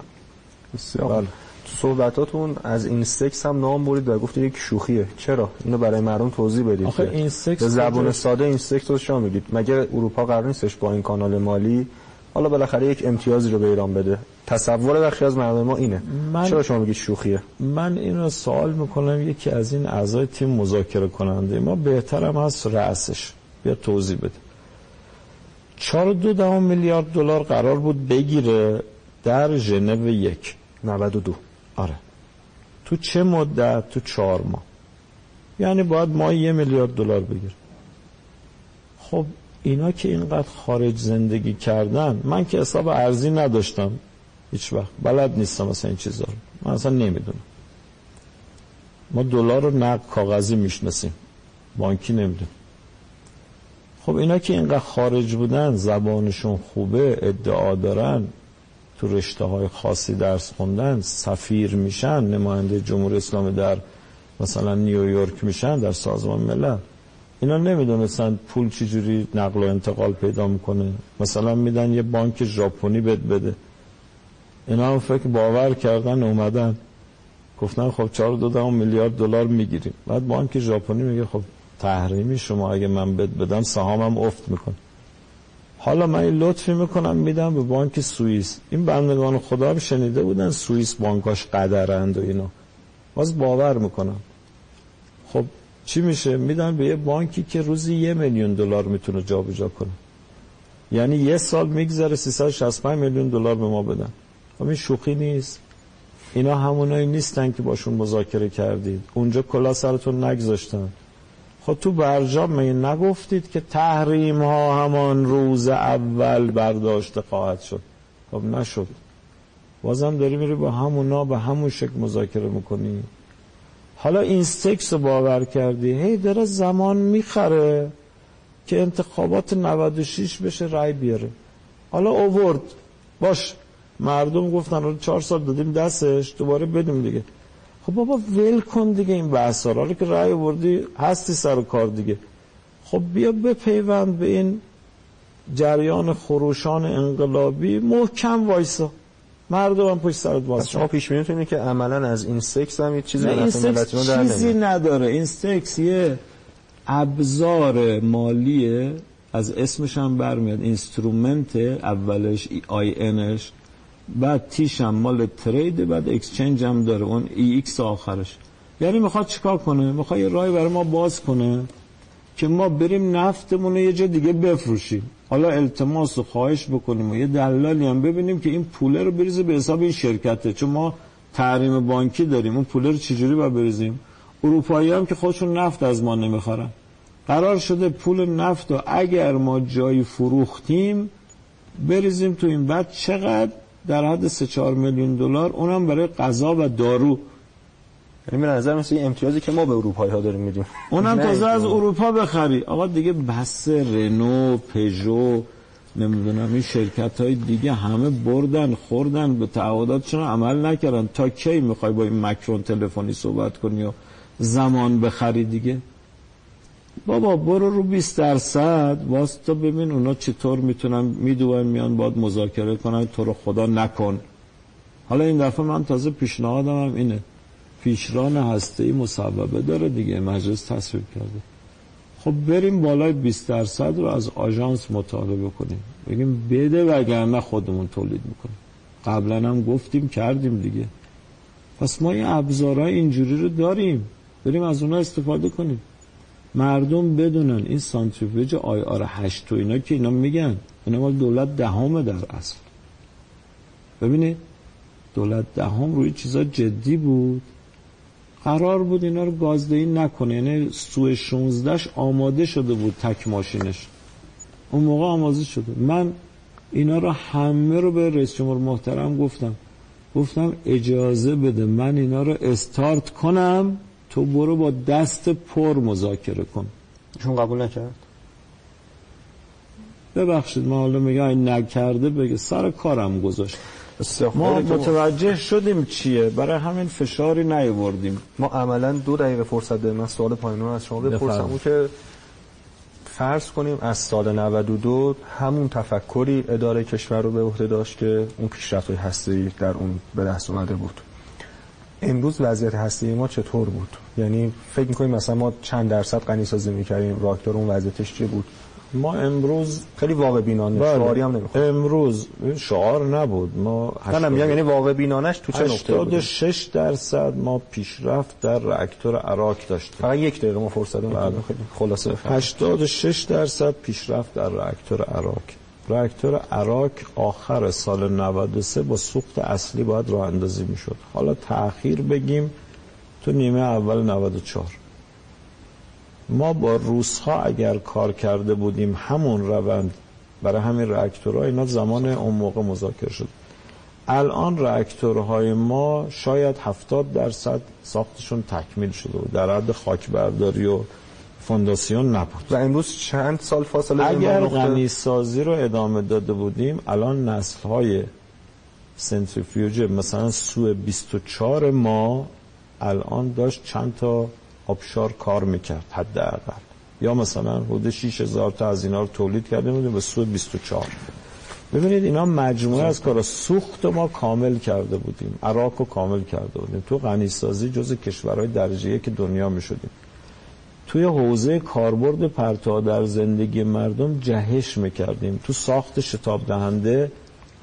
بله. تو صحبتاتون از اینستکس هم نام برید و گفتید یک شوخیه. چرا؟ اینو برای مردم توضیح بدید آخه که اینسکس به زبان؟ ساده اینستکس رو شما میگید. مگه اروپا قرار نیستش با این کانال مالی حالا بالاخره یک امتیازی رو به ایران بده. تصور برخی از مردم ما اینه. من- چرا شما میگید شوخیه؟ من اینو سوال می‌کنم یکی از این اعضای تیم مذاکره کننده. ما بهترم هست رأسش. بیا توضیح بده. چهار دو دهم میلیارد دلار قرار بود بگیره در ژنو یک. 92 آره. تو چه مدت؟ تو چهار ماه. یعنی باید ما یه میلیارد دلار بگیر خب اینا که اینقدر خارج زندگی کردن من که حساب ارزی نداشتم. هیچ وقت. بلد نیستم مثلا این چیزا رو. من اصلا نمی‌دونم. ما دلار رو نقد کاغذی می‌شناسیم. بانکی نمی‌دونم. خب اینا که اینقدر خارج بودن زبانشون خوبه ادعا دارن تو رشته های خاصی درس خوندن سفیر میشن نماینده جمهوری اسلامی در مثلا نیویورک میشن در سازمان ملل. اینا نمی‌دونستن پول چجوری نقل و انتقال پیدا می‌کنه. مثلا میدن یه بانک ژاپنی بد بده. اینا هم فکر باور کردن اومدن. گفتن خب 4 دو میلیارد دلار می‌گیریم. بعد بانک ژاپنی میگه خب تحریمی شما اگه من بد بدم سهامم افت می‌کنه. حالا من این لطفی می‌کنم میدم به بانک سوئیس. این بندگان خدا شنیده بودن سوئیس بانکاش قدرند و اینا. باز باور می‌کنم. خب چی میشه؟ میدن به یه بانکی که روزی یه میلیون دلار می‌تونه جابجا کنه. یعنی یه سال میگذره 365 میلیون دلار به ما بدن. این شوخی نیست. اینا همونایی نیستن که باشون مذاکره کردید. اونجا کلا سرتون نگذاشتن. خب تو برجام می نگفتید که تحریم ها همان روز اول برداشته خواهد شد؟ خب نشد. بازم داری میری با همونا به همون شکل مذاکره می‌کنی. حالا این استکس رو باور کردی؟ هی داره زمان می‌خره که انتخابات 96 بشه رای بیاره. حالا اوورد. باش. مردم گفتن رو چهار سال دادیم دستش دوباره بدیم دیگه. خب بابا ول کن دیگه این بحثا رو. که رای آوردی هستی سر و کار دیگه. خب بیا بپیوند به این جریان خروشان انقلابی. محکم وایسا. مردم هم پشت سرت باز شما پیش بینیتون که عملا از این سکس هم چیزی این سکس چیزی نداره. این سکس یه ابزار مالیه از اسمش هم برمیاد. instrument اولش IN ش بعد T ش هم مال trade بعد exchange هم داره. اون EX آخرش. یعنی می‌خواد چیکار کنه؟ می‌خواد یه راهی برای ما باز کنه که ما بریم نفتمون رو یه جا دیگه بفروشیم. حالا التماس و خواهش بکنیم و یه دلالی هم ببینیم که این پوله رو بریزه به حساب این شرکته. چون ما تحریم بانکی داریم. اون پوله رو چجوری باید بریزیم؟ اروپایی هم که خودشون نفت از ما نمی‌خورن. قرار شده پول نفت و اگر ما جایی فروختیم بریزیم تو این. بعد چقدر در حد 3 4 میلیون دلار اونم برای غذا و دارو. یعنی به نظر مثل امتیازی که ما به اروپایی ها داریم میدیم. اونم تازه از اروپا بخری. آقا دیگه بس رنو پژو نمی‌دونم این شرکت های دیگه همه بردن خوردن به تعهداتشون عمل نکردن؟ تا کی می‌خوای با این مکرون تلفنی صحبت کنی و زمان بخری دیگه؟ بابا برو رو 20 درصد. واسطا ببین اونا چطور می‌تونن می‌دونن میان باید مذاکره کنن. تو رو خدا نکن. حالا این دفعه من تازه پیشنهادم هم اینه. پیشران هسته ای مصوبه داره دیگه. مجلس تصویب کرده. خب بریم بالای 20 درصد رو از آژانس مطالبه کنیم بگیم بده وگرنه خودمون تولید می‌کنیم. قبلا هم گفتیم کردیم دیگه. پس ما این ابزارهای اینجوری رو داریم. بریم از اونها استفاده کنیم. مردم بدونن این سانتریفیوژ آی آر هشت و اینا که اینا میگن. اینا مال دولت دهمه در اصل. ببینید دولت دهم روی چیزا جدی بود. قرار بود اینا رو گازدهی نکنه. یعنی سوی 16 آماده شده بود تک ماشینش. اون موقع آماده شده. من اینا رو همه رو به رئیس جمهور محترم گفتم. گفتم اجازه بده من اینا رو استارت کنم. تو برو با دست پر مذاکره کن. چون قبول نکرد؟ ببخشید ما حالا میگه این نکرده بگه سر کارم گذاشت. ما متوجه شدیم چیه. برای همین فشاری نیوردیم ما عملا دو دقیقه فرصت داریم. من سوال پایانو از شما بپرسم. اون که فرض کنیم از سال 92 همون تفکری اداره کشور رو به عهده داشت که اون پیشرفت هستی در اون به دست اومده بود. امروز وضعیت هستی ما چطور بود؟ یعنی فکر می‌کنیم مثلا ما چند درصد غنی سازی می‌کردیم راکتور اون وضعیتش چی بود؟ ما امروز خیلی واقع بینانه بله. شعاری هم نمی‌خواد امروز شعار نبود. ما نه میگم یعنی واقع بینانش تو چه نقطه بود؟ 86 درصد ما پیشرفت در راکتور عراق داشتیم. فقط یک دقیقه ما فرصت داریم خیلی خلاصه بفرمایید. 86 درصد پیشرفت در راکتور عراق. راکتور عراق آخر سال 93 با سوخت اصلی باید راه اندازی می‌شد. حالا تأخیر بگیم تو نیمه اول 94 ما با روسها اگر کار کرده بودیم همون روند برای همین راکتورها اینا زمان اون موقع مذاکره شد. الان راکتورهای ما شاید 70 درصد ساختشون تکمیل شده بود. در حد خاک برداری و فونداسیون نبود. و امروز چند سال فاصله اگر غنی سازی رو ادامه داده بودیم الان نسل های سنتریفیوژ مثلا سو 24 ما الان داشت چند تا آبشار کار می‌کرد حداقل. یا مثلا حدود 6000 تا از اینا رو تولید کرده بودیم به سو 24 ببینید اینا مجموعه از کارا. سوخت ما کامل کرده بودیم. عراق رو کامل کرده بودیم. تو غنی سازی جز کشورهای درجه که دنیا می‌شدیم. توی حوزه کاربرد پرتو در زندگی مردم جهش می‌کردیم. تو ساخت شتاب دهنده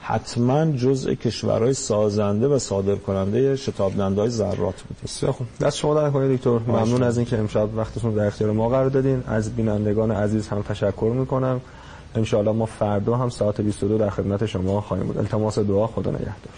حتما جزء کشورهای سازنده و صادر کننده شتاب دهنده های ذرات بودیم بسیار خوب. دست شما در کنید دکتر. ممنون از اینکه امشب وقتتون در اختیار ما قرار دادین. از بینندگان عزیز هم تشکر می‌کنم. انشاءالله ما فردا هم ساعت 22 در خدمت شما خواهیم بود. التماس دعا خدا نگهدار.